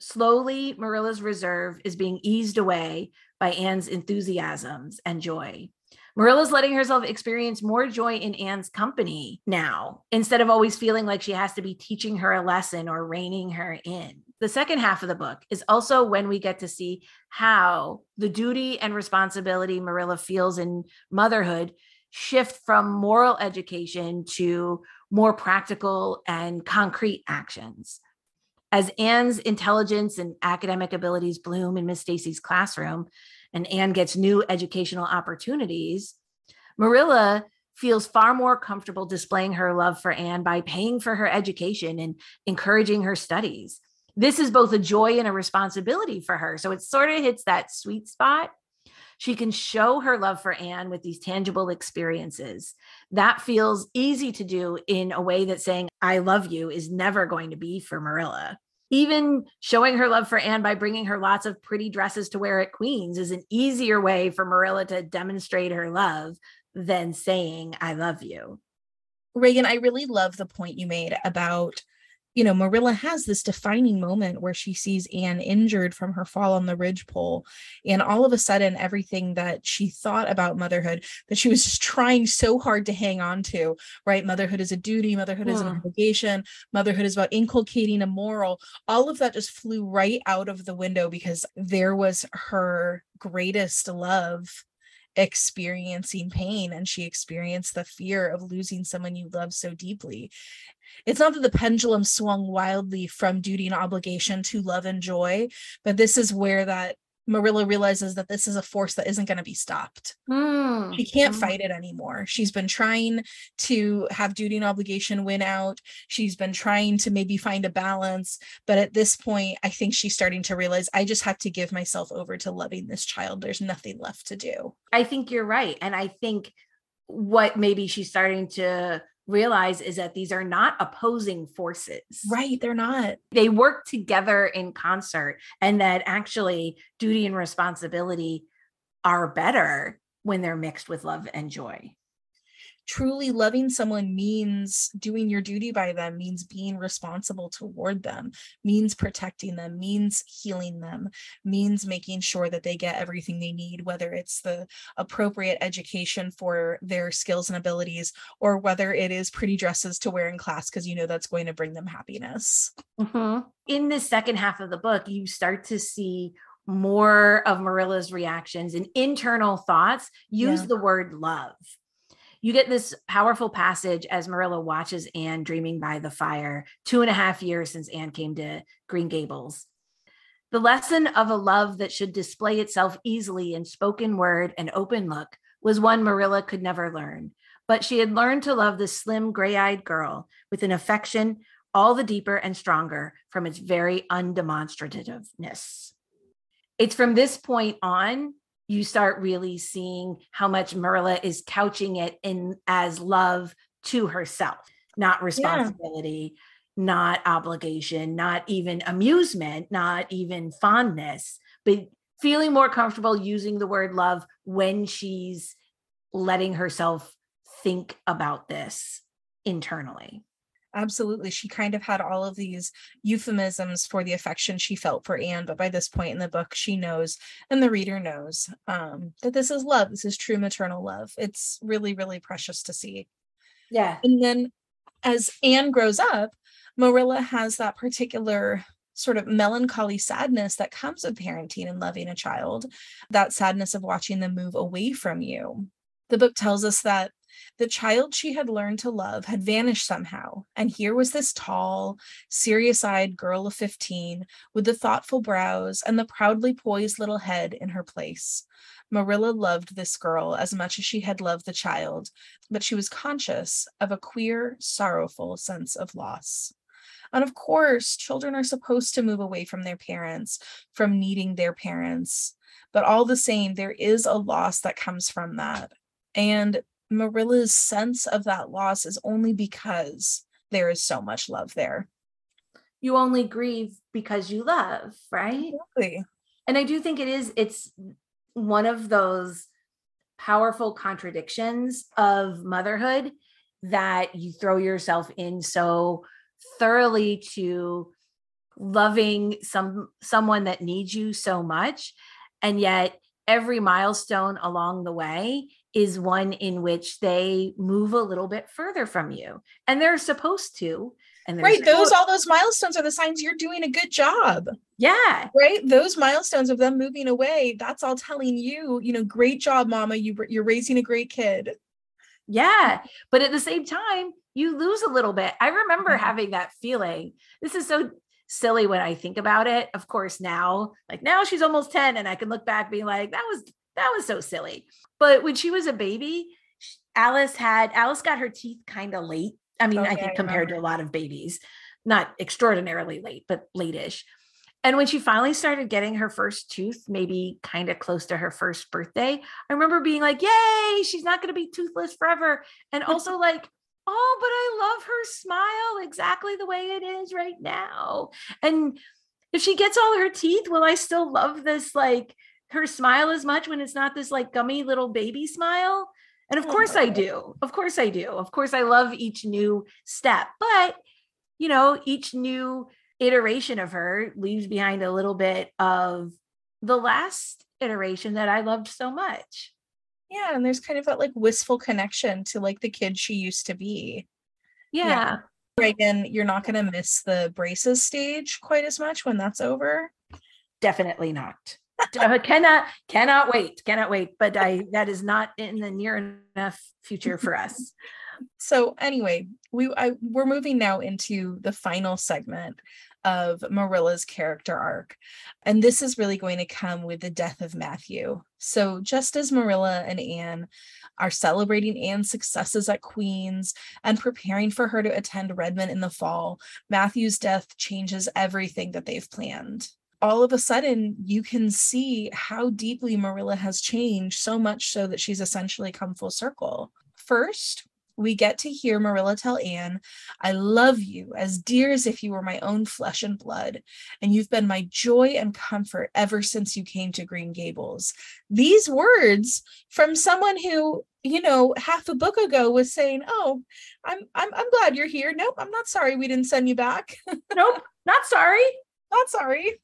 Slowly, Marilla's reserve is being eased away by Anne's enthusiasms and joy. Marilla's letting herself experience more joy in Anne's company now, instead of always feeling like she has to be teaching her a lesson or reining her in. The second half of the book is also when we get to see how the duty and responsibility Marilla feels in motherhood shift from moral education to more practical and concrete actions. As Anne's intelligence and academic abilities bloom in Miss Stacy's classroom, and Anne gets new educational opportunities, Marilla feels far more comfortable displaying her love for Anne by paying for her education and encouraging her studies. This is both a joy and a responsibility for her. So it sort of hits that sweet spot she can show her love for Anne with these tangible experiences. That feels easy to do in a way that saying, I love you is never going to be for Marilla. Even showing her love for Anne by bringing her lots of pretty dresses to wear at Queen's is an easier way for Marilla to demonstrate her love than saying, I love you. Reagan, I really love the point you made about you know, Marilla has this defining moment where she sees Anne injured from her fall on the ridgepole. And all of a sudden, everything that she thought about motherhood, that she was just trying so hard to hang on to, right? Motherhood is a duty, motherhood yeah. is an obligation, motherhood is about inculcating a moral. All of that just flew right out of the window because there was her greatest love experiencing pain and she experienced the fear of losing someone you love so deeply. It's not that the pendulum swung wildly from duty and obligation to love and joy, but this is where that Marilla realizes that this is a force that isn't going to be stopped. Mm. She can't mm. fight it anymore. She's been trying to have duty and obligation win out. She's been trying to maybe find a balance. But at this point, I think she's starting to realize I just have to give myself over to loving this child. There's nothing left to do. I think you're right. And I think what maybe she's starting to realize is that these are not opposing forces. Right, they're not. They work together in concert, and that actually duty and responsibility are better when they're mixed with love and joy truly loving someone means doing your duty by them means being responsible toward them means protecting them means healing them means making sure that they get everything they need whether it's the appropriate education for their skills and abilities or whether it is pretty dresses to wear in class because you know that's going to bring them happiness mm-hmm. in the second half of the book you start to see more of Marilla's reactions and internal thoughts use yeah. the word love you get this powerful passage as Marilla watches Anne dreaming by the fire, two and a half years since Anne came to Green Gables. The lesson of a love that should display itself easily in spoken word and open look was one Marilla could never learn. But she had learned to love the slim, gray eyed girl with an affection all the deeper and stronger from its very undemonstrativeness. It's from this point on you start really seeing how much Marilla is couching it in as love to herself, not responsibility, yeah. not obligation, not even amusement, not even fondness, but feeling more comfortable using the word love when she's letting herself think about this internally absolutely she kind of had all of these euphemisms for the affection she felt for anne but by this point in the book she knows and the reader knows um, that this is love this is true maternal love. It's really really precious to see. Yeah. And then as anne grows up Marilla has that particular sort of melancholy sadness that comes with parenting and loving a child, that sadness of watching them move away from you. The book tells us that the child she had learned to love had vanished somehow, and here was this tall, serious eyed girl of 15 with the thoughtful brows and the proudly poised little head in her place. Marilla loved this girl as much as she had loved the child, but she was conscious of a queer, sorrowful sense of loss. And of course, children are supposed to move away from their parents, from needing their parents. But all the same, there is a loss that comes from that. And Marilla's sense of that loss is only because there is so much love there. You only grieve because you love, right? Exactly. And I do think it is, it's one of those powerful contradictions of motherhood that you throw yourself in so thoroughly to loving some someone that needs you so much and yet every milestone along the way is one in which they move a little bit further from you and they're supposed to and right those all those milestones are the signs you're doing a good job yeah right those milestones of them moving away that's all telling you you know great job mama you you're raising a great kid yeah but at the same time you lose a little bit. I remember mm-hmm. having that feeling. This is so silly when I think about it. Of course, now, like now she's almost 10 and I can look back being like, that was that was so silly. But when she was a baby, Alice had Alice got her teeth kind of late. I mean, I think I compared to a lot of babies, not extraordinarily late, but late-ish. And when she finally started getting her first tooth, maybe kind of close to her first birthday, I remember being like, Yay, she's not going to be toothless forever. And also, like, oh, but I love her smile exactly the way it is right now. And if she gets all her teeth, will I still love this like her smile as much when it's not this like gummy little baby smile? And of oh course I do. Of course I do. Of course I love each new step. But, you know, each new iteration of her leaves behind a little bit of the last iteration that I loved so much. Yeah, and there's kind of that like wistful connection to like the kid she used to be. Yeah. yeah. Reagan, you're not going to miss the braces stage quite as much when that's over. Definitely not. Uh, cannot cannot wait cannot wait but i that is not in the near enough future for us so anyway we I, we're moving now into the final segment of Marilla's character arc. And this is really going to come with the death of Matthew. So, just as Marilla and Anne are celebrating Anne's successes at Queen's and preparing for her to attend Redmond in the fall, Matthew's death changes everything that they've planned. All of a sudden, you can see how deeply Marilla has changed, so much so that she's essentially come full circle. First, we get to hear Marilla tell Anne, I love you as dear as if you were my own flesh and blood, and you've been my joy and comfort ever since you came to Green Gables. These words from someone who, you know, half a book ago was saying, Oh, I'm I'm I'm glad you're here. Nope, I'm not sorry we didn't send you back. nope, not sorry. Not sorry.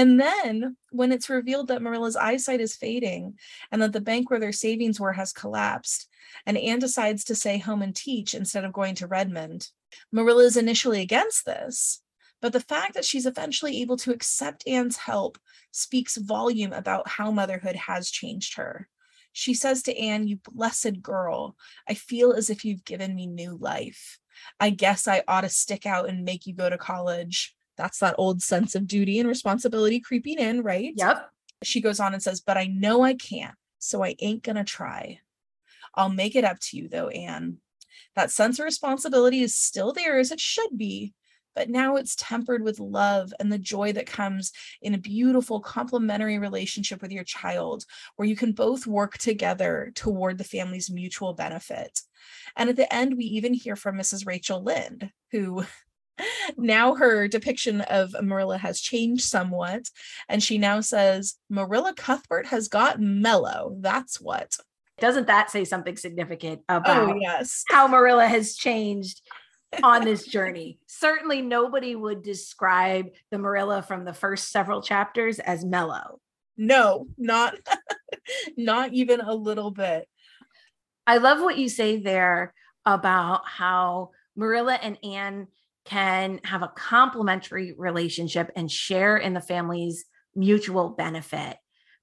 And then when it's revealed that Marilla's eyesight is fading and that the bank where their savings were has collapsed, and Anne decides to stay home and teach instead of going to Redmond. Marilla is initially against this, but the fact that she's eventually able to accept Anne's help speaks volume about how motherhood has changed her. She says to Anne, You blessed girl, I feel as if you've given me new life. I guess I ought to stick out and make you go to college. That's that old sense of duty and responsibility creeping in, right? Yep. She goes on and says, But I know I can't, so I ain't gonna try. I'll make it up to you, though, Anne. That sense of responsibility is still there as it should be, but now it's tempered with love and the joy that comes in a beautiful complementary relationship with your child, where you can both work together toward the family's mutual benefit. And at the end, we even hear from Mrs. Rachel Lynde, who now her depiction of Marilla has changed somewhat. And she now says, Marilla Cuthbert has got mellow. That's what. Doesn't that say something significant oh, about oh, yes. how Marilla has changed on this journey? Certainly, nobody would describe the Marilla from the first several chapters as mellow. No, not not even a little bit. I love what you say there about how Marilla and Anne can have a complementary relationship and share in the family's mutual benefit.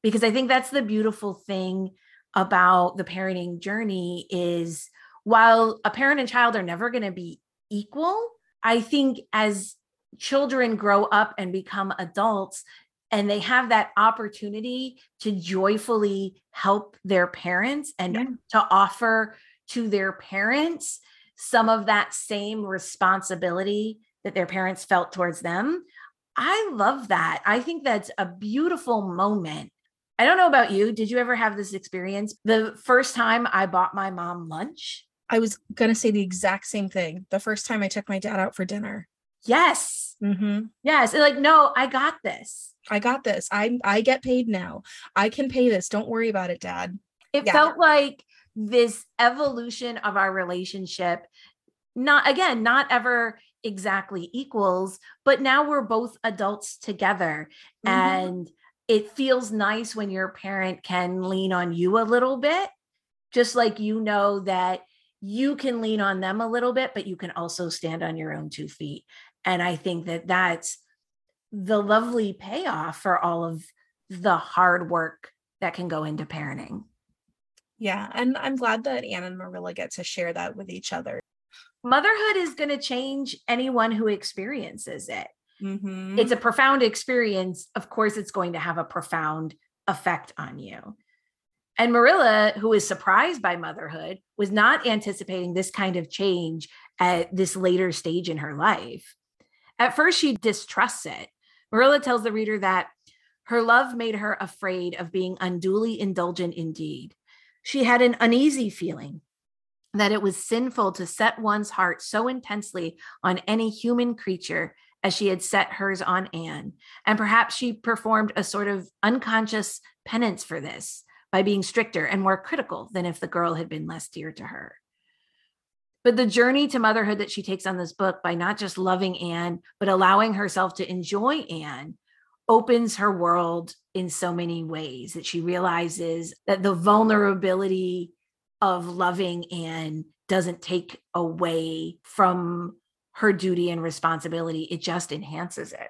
Because I think that's the beautiful thing about the parenting journey is while a parent and child are never going to be equal, I think as children grow up and become adults and they have that opportunity to joyfully help their parents and yeah. to offer to their parents some of that same responsibility that their parents felt towards them. I love that. I think that's a beautiful moment. I don't know about you. Did you ever have this experience? The first time I bought my mom lunch, I was going to say the exact same thing. The first time I took my dad out for dinner. Yes. Mm-hmm. Yes. Like, no, I got this. I got this. I I get paid now. I can pay this. Don't worry about it, dad. It yeah. felt like this evolution of our relationship not again not ever exactly equals but now we're both adults together. Mm-hmm. and it feels nice when your parent can lean on you a little bit just like you know that you can lean on them a little bit but you can also stand on your own two feet. And i think that that's the lovely payoff for all of the hard work that can go into parenting yeah, and I'm glad that Anne and Marilla get to share that with each other. Motherhood is going to change anyone who experiences it. Mm-hmm. It's a profound experience. Of course, it's going to have a profound effect on you. And Marilla, who is surprised by motherhood, was not anticipating this kind of change at this later stage in her life. At first, she distrusts it. Marilla tells the reader that her love made her afraid of being unduly indulgent indeed. She had an uneasy feeling that it was sinful to set one's heart so intensely on any human creature as she had set hers on Anne. And perhaps she performed a sort of unconscious penance for this by being stricter and more critical than if the girl had been less dear to her. But the journey to motherhood that she takes on this book by not just loving Anne, but allowing herself to enjoy Anne opens her world in so many ways that she realizes that the vulnerability of loving Anne doesn't take away from her duty and responsibility, it just enhances it.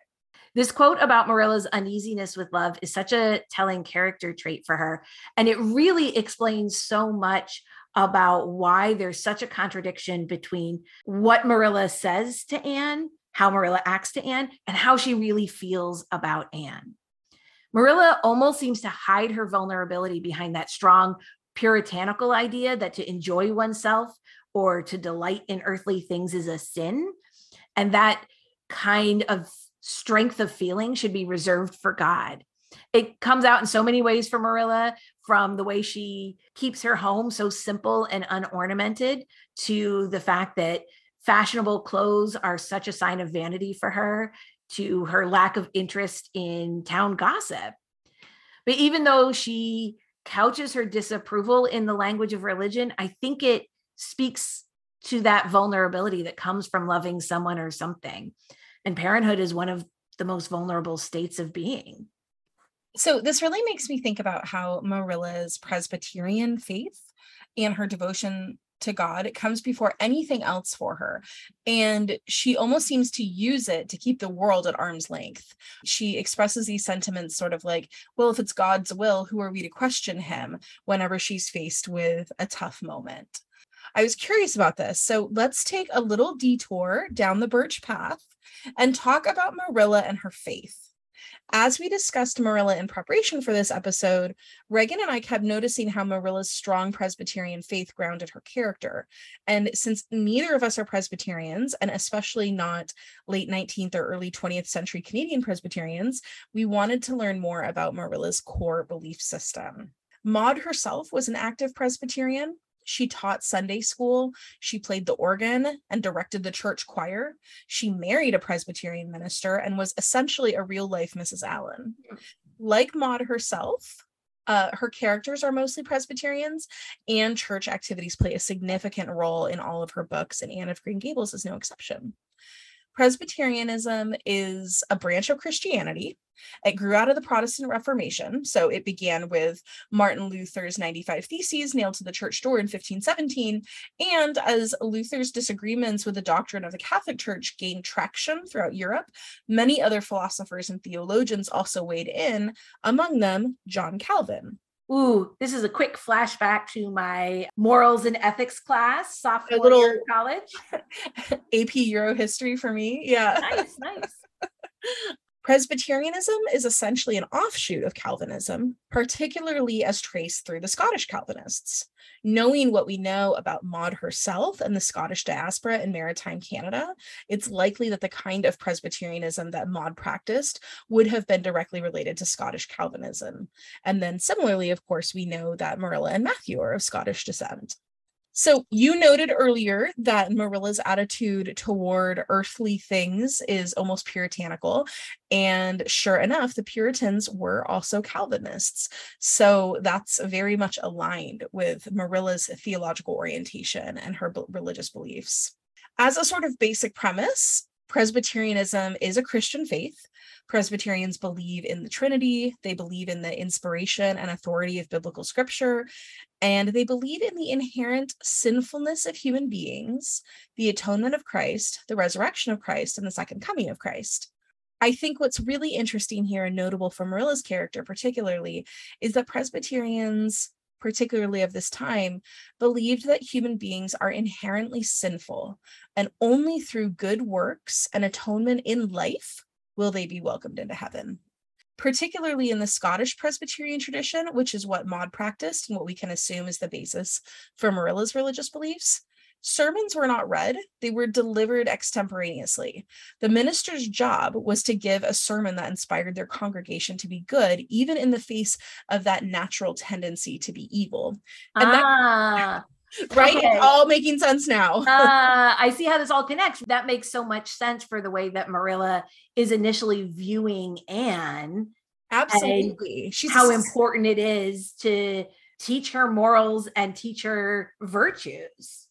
This quote about Marilla's uneasiness with love is such a telling character trait for her. And it really explains so much about why there's such a contradiction between what Marilla says to Anne how Marilla acts to Anne and how she really feels about Anne. Marilla almost seems to hide her vulnerability behind that strong puritanical idea that to enjoy oneself or to delight in earthly things is a sin. And that kind of strength of feeling should be reserved for God. It comes out in so many ways for Marilla, from the way she keeps her home so simple and unornamented to the fact that fashionable clothes are such a sign of vanity for her to her lack of interest in town gossip. But even though she couches her disapproval in the language of religion, I think it speaks to that vulnerability that comes from loving someone or something. And parenthood is one of the most vulnerable states of being. So, this really makes me think about how Marilla's Presbyterian faith and her devotion to God. It comes before anything else for her. And she almost seems to use it to keep the world at arm's length. She expresses these sentiments sort of like, well, if it's God's will, who are we to question him whenever she's faced with a tough moment? I was curious about this. So let's take a little detour down the birch path and talk about Marilla and her faith. As we discussed Marilla in preparation for this episode, Reagan and I kept noticing how Marilla's strong Presbyterian faith grounded her character. And since neither of us are Presbyterians, and especially not late 19th or early 20th century Canadian Presbyterians, we wanted to learn more about Marilla's core belief system. Maud herself was an active Presbyterian, she taught Sunday school. She played the organ and directed the church choir. She married a Presbyterian minister and was essentially a real life Mrs. Allan. Like Maud herself, uh, her characters are mostly Presbyterians, and church activities play a significant role in all of her books, and Anne of Green Gables is no exception. Presbyterianism is a branch of Christianity. It grew out of the Protestant Reformation. So it began with Martin Luther's 95 Theses nailed to the church door in 1517. And as Luther's disagreements with the doctrine of the Catholic Church gained traction throughout Europe, many other philosophers and theologians also weighed in, among them John Calvin. Ooh, this is a quick flashback to my morals and ethics class, sophomore little- year of college. AP Euro history for me. Yeah. Nice, nice. Presbyterianism is essentially an offshoot of Calvinism, particularly as traced through the Scottish Calvinists. Knowing what we know about Maud herself and the Scottish diaspora in maritime Canada, it's likely that the kind of Presbyterianism that Maud practiced would have been directly related to Scottish Calvinism. And then similarly, of course, we know that Marilla and Matthew are of Scottish descent. So you noted earlier that Marilla's attitude toward earthly things is almost puritanical. And sure enough, the Puritans were also Calvinists. So that's very much aligned with Marilla's theological orientation and her b- religious beliefs. As a sort of basic premise, Presbyterianism is a Christian faith. Presbyterians believe in the Trinity, they believe in the inspiration and authority of biblical scripture, and they believe in the inherent sinfulness of human beings, the atonement of Christ, the resurrection of Christ, and the second coming of Christ. I think what's really interesting here and notable for Marilla's character, particularly, is that Presbyterians, particularly of this time, believed that human beings are inherently sinful, and only through good works and atonement in life will they be welcomed into heaven particularly in the Scottish Presbyterian tradition, which is what Maud practiced and what we can assume is the basis for Marilla's religious beliefs. Sermons were not read, they were delivered extemporaneously. The minister's job was to give a sermon that inspired their congregation to be good, even in the face of that natural tendency to be evil. And that- ah, Right? Okay. It's all making sense now. uh, I see how this all connects. That makes so much sense for the way that Marilla is initially viewing Anne, Absolutely. She's how important it is to teach her morals and teach her virtues.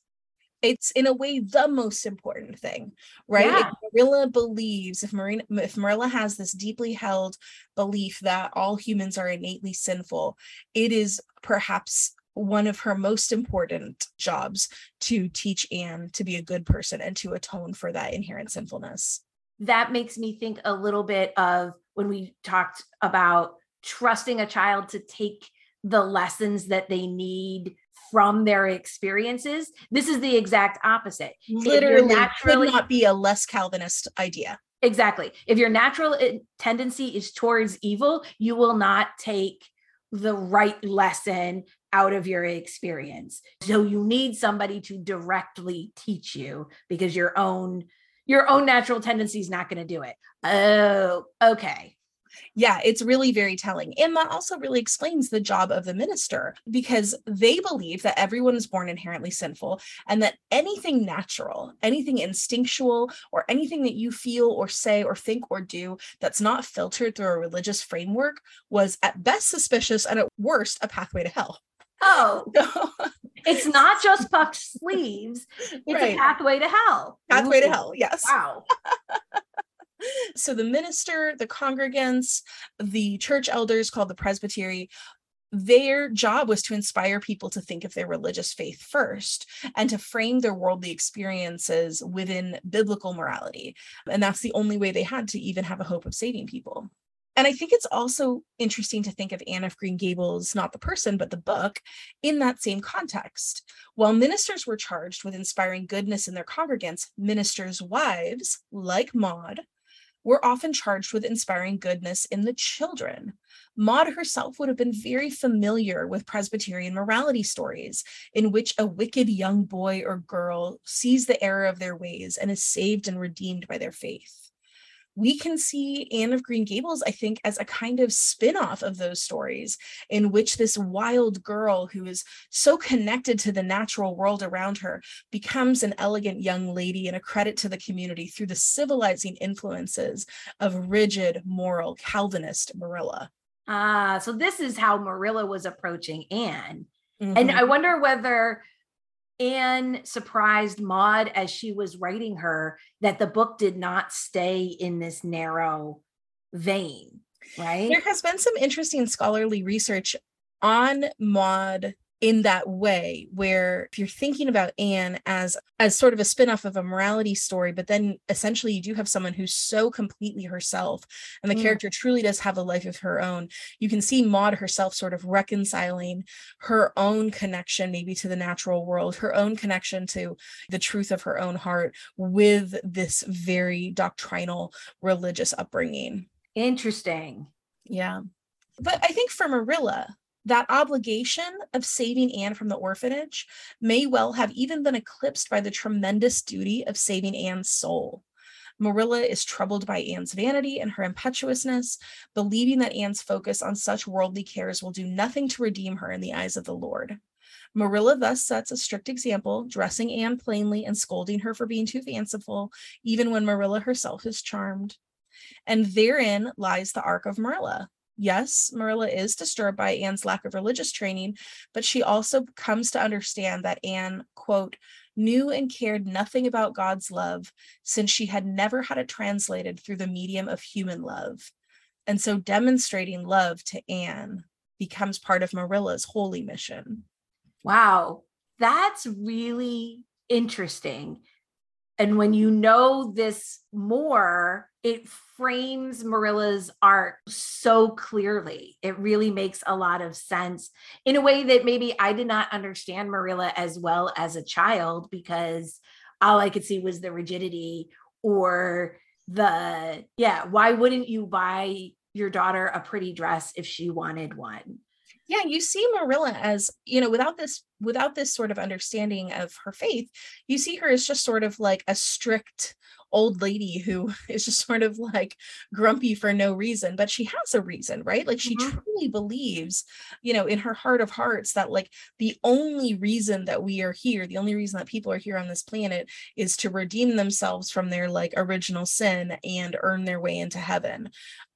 it's in a way the most important thing, right? Yeah. If Marilla believes, if Marina, if Marilla has this deeply held belief that all humans are innately sinful, it is perhaps one of her most important jobs to teach Anne to be a good person and to atone for that inherent sinfulness. that makes me think a little bit of when we talked about trusting a child to take the lessons that they need from their experiences. This is the exact opposite. Literally, naturally- could not be a less Calvinist idea. Exactly. If your natural eh, tendency is towards evil, you will not take the right lesson out of your experience. So you need somebody to directly teach you because your own your own natural tendency is not going to do it. Oh, okay. Yeah, it's really very telling. And that also really explains the job of the minister because they believe that everyone is born inherently sinful and that anything natural, anything instinctual, or anything that you feel or say or think or do that's not filtered through a religious framework was at best suspicious and at worst a pathway to hell. Oh, it's not just puffed sleeves, it's Right. a pathway to hell. pathway to hell, yes. Wow. so the minister, the congregants, the church elders called the presbytery, their job was to inspire people to think of their religious faith first and to frame their worldly experiences within biblical morality. And that's the only way they had to even have a hope of saving people. And I think it's also interesting to think of Anne of Green Gables, not the person, but the book, in that same context. While ministers were charged with inspiring goodness in their congregants, ministers' wives, like Maud, were often charged with inspiring goodness in the children. Maud herself would have been very familiar with Presbyterian morality stories, in which a wicked young boy or girl sees the error of their ways and is saved and redeemed by their faith we can see Anne of Green Gables, I think, as a kind of spin off of those stories, in which this wild girl who is so connected to the natural world around her becomes an elegant young lady and a credit to the community through the civilizing influences of rigid, moral Calvinist Marilla. Ah, so this is how Marilla was approaching Anne. And Mhm. I wonder whether Anne surprised Maud as she was writing her that the book did not stay in this narrow vein, right? There has been some interesting scholarly research on Maud in that way where if you're thinking about Anne as as sort of a spin-off of a morality story but then essentially you do have someone who's so completely herself and the mm. character truly does have a life of her own you can see Maud herself sort of reconciling her own connection maybe to the natural world her own connection to the truth of her own heart with this very doctrinal religious upbringing. Interesting. Yeah. But I think for Marilla, that obligation of saving Anne from the orphanage may well have even been eclipsed by the tremendous duty of saving Anne's soul. Marilla is troubled by Anne's vanity and her impetuousness, believing that Anne's focus on such worldly cares will do nothing to redeem her in the eyes of the Lord. Marilla thus sets a strict example, dressing Anne plainly and scolding her for being too fanciful, even when Marilla herself is charmed. And therein lies the arc of Marilla, Yes, Marilla is disturbed by Anne's lack of religious training, but she also comes to understand that Anne, quote, knew and cared nothing about God's love since she had never had it translated through the medium of human love. And so demonstrating love to Anne becomes part of Marilla's holy mission. Wow, that's really interesting. And when you know this more, it frames Marilla's art so clearly. It really makes a lot of sense in a way that maybe I did not understand Marilla as well as a child because all I could see was the rigidity or the, yeah, why wouldn't you buy your daughter a pretty dress if she wanted one? yeah you see marilla as you know without this without this sort of understanding of her faith you see her as just sort of like a strict old lady who is just sort of like grumpy for no reason but she has a reason right like she mm-hmm. truly believes you know in her heart of hearts that like the only reason that we are here the only reason that people are here on this planet is to redeem themselves from their like original sin and earn their way into heaven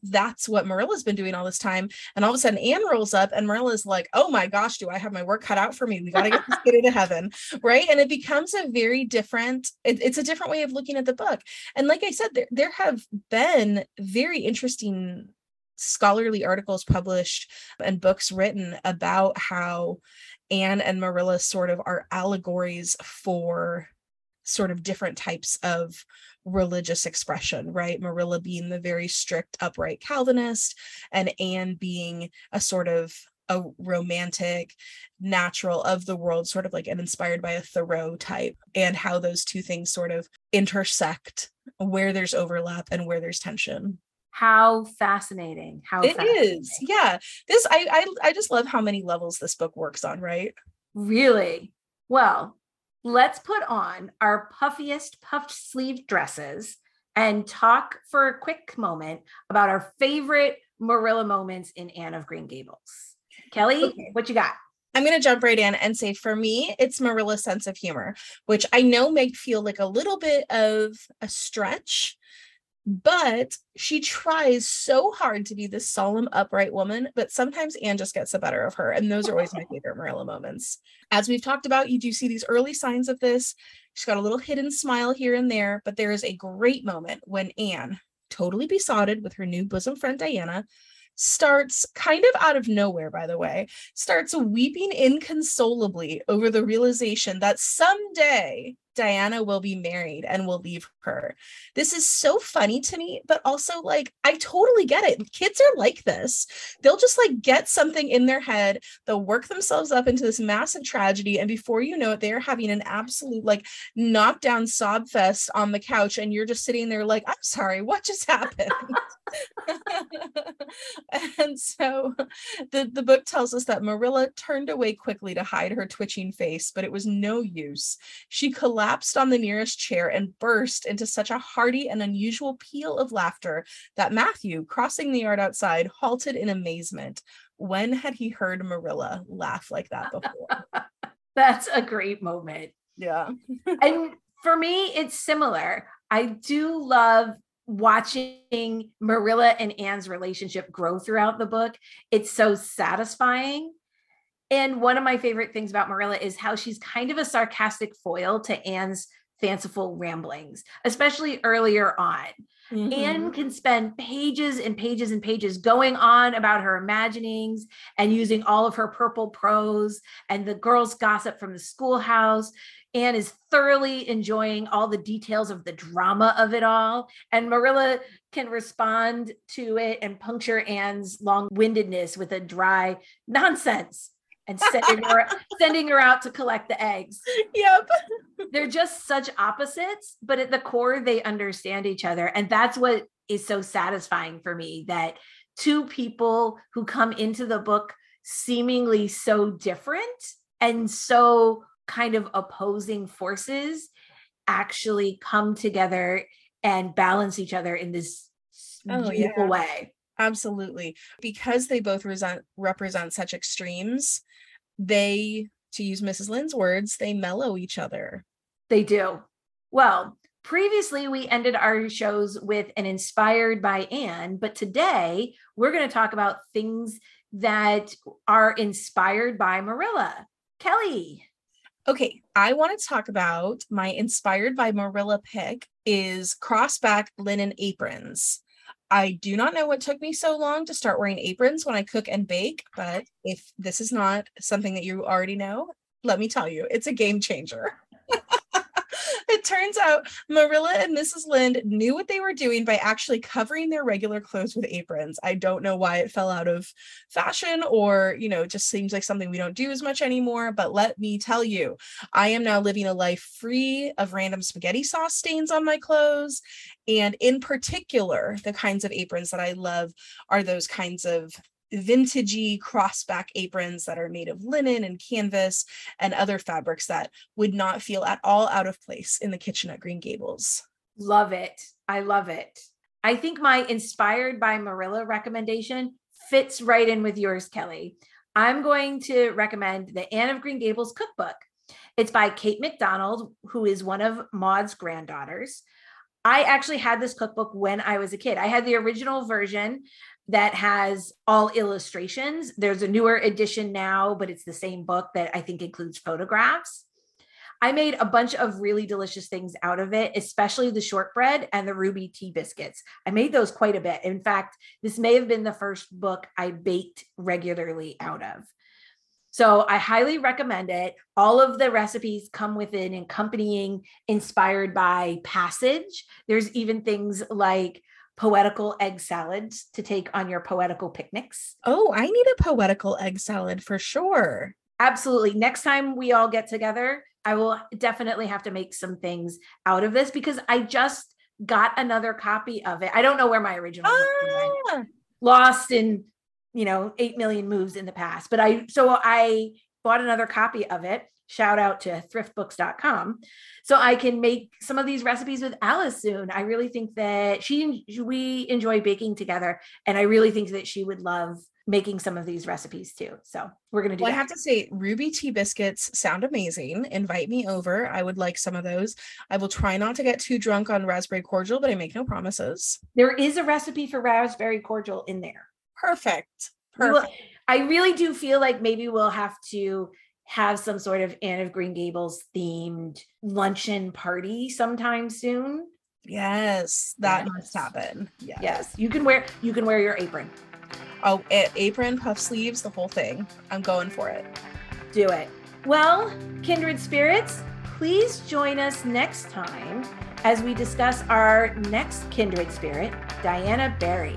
that's what Marilla's been doing all this time. And all of a sudden, Anne rolls up, and Marilla's like, "Oh my gosh, do I have my work cut out for me? We got to get this kid into heaven, right?" And it becomes a very different. It, it's a different way of looking at the book. And like I said, there there have been very interesting scholarly articles published and books written about how Anne and Marilla sort of are allegories for sort of different types of religious expression, right? Marilla being the very strict, upright Calvinist, and Anne being a sort of a romantic, natural of the world, sort of like an inspired by a Thoreau type, and how those two things sort of intersect, where there's overlap and where there's tension. How fascinating! How it fascinating. is, yeah. This I, I I just love how many levels this book works on, right? Really well let's put on our puffiest puffed sleeve dresses and talk for a quick moment about our favorite Marilla moments in Anne of Green Gables. Kelly, okay. what you got? I'm going to jump right in and say for me, it's Marilla's sense of humor, which I know may feel like a little bit of a stretch but she tries so hard to be this solemn, upright woman, but sometimes Anne just gets the better of her. And those are always my favorite Marilla moments. As we've talked about, you do see these early signs of this. She's got a little hidden smile here and there, but there is a great moment when Anne, totally besotted with her new bosom friend Diana, starts kind of out of nowhere, by the way, starts weeping inconsolably over the realization that someday Diana will be married and will leave her. This is so funny to me, but also like I totally get it. Kids are like this. They'll just like get something in their head, they'll work themselves up into this massive tragedy, and before you know it, they're having an absolute like knockdown sob fest on the couch, and you're just sitting there like, I'm sorry, what just happened? and so the, the book tells us that Marilla turned away quickly to hide her twitching face, but it was no use. She collapsed on the nearest chair and burst into such a hearty and unusual peal of laughter that Matthew, crossing the yard outside, halted in amazement. When had he heard Marilla laugh like that before? That's a great moment. Yeah. and for me, it's similar. I do love watching Marilla and Anne's relationship grow throughout the book. It's so satisfying And one of my favorite things about Marilla is how she's kind of a sarcastic foil to Anne's fanciful ramblings, especially earlier on. Mm-hmm. Anne can spend pages and pages and pages going on about her imaginings and using all of her purple prose and the girls' gossip from the schoolhouse. Anne is thoroughly enjoying all the details of the drama of it all. And Marilla can respond to it and puncture Anne's long windedness with a dry nonsense and sending her, sending her out to collect the eggs. Yep. They're just such opposites, but at the core, they understand each other. And that's what is so satisfying for me that two people who come into the book seemingly so different and so kind of opposing forces actually come together and balance each other in this oh, beautiful yeah. way. Absolutely. Because they both resent, represent such extremes, they, to use Mrs. Lynde's words, they mellow each other. They do. Well, previously we ended our shows with an inspired by Anne, but today we're going to talk about things that are inspired by Marilla. Kelly. Okay, I want to talk about my inspired by Marilla pick is crossback linen aprons. I do not know what took me so long to start wearing aprons when I cook and bake, but if this is not something that you already know, let me tell you, it's a game changer. it turns out Marilla and Mrs. Lynde knew what they were doing by actually covering their regular clothes with aprons. I don't know why it fell out of fashion or, you know, just seems like something we don't do as much anymore. But let me tell you, I am now living a life free of random spaghetti sauce stains on my clothes. And in particular, the kinds of aprons that I love are those kinds of vintagey crossback aprons that are made of linen and canvas and other fabrics that would not feel at all out of place in the kitchen at Green Gables. Love it. I love it. I think my inspired by Marilla recommendation fits right in with yours, Kelly. I'm going to recommend the Anne of Green Gables cookbook. It's by Kate Macdonald, who is one of Maud's granddaughters. I actually had this cookbook when I was a kid. I had the original version that has all illustrations. There's a newer edition now, but it's the same book that I think includes photographs. I made a bunch of really delicious things out of it, especially the shortbread and the ruby tea biscuits. I made those quite a bit. In fact, this may have been the first book I baked regularly out of. So I highly recommend it. All of the recipes come with an accompanying inspired by passage. There's even things like poetical egg salads to take on your poetical picnics. Oh, I need a poetical egg salad for sure. Absolutely. Next time we all get together, I will definitely have to make some things out of this because I just got another copy of it. I don't know where my original ah. lost in, you know, 8 million moves in the past, but I so I bought another copy of it. Shout out to thriftbooks.com so i can make some of these recipes with alice soon. I really think that she we enjoy baking together and i really think that she would love making some of these recipes too. So we're going to do well, i have to say ruby tea biscuits sound amazing. Invite me over. I would like some of those. I will try not to get too drunk on raspberry cordial but i make no promises. There is a recipe for raspberry cordial in there perfect perfect will, i really do feel like maybe we'll have to have some sort of Anne of Green Gables themed luncheon party sometime soon. Yes, that yes. must happen. Yes. yes. You can wear you can wear your apron. Oh, apron, puff sleeves, the whole thing. I'm going for it. Do it. Well, kindred spirits, please join us next time as we discuss our next kindred spirit, Diana Barry.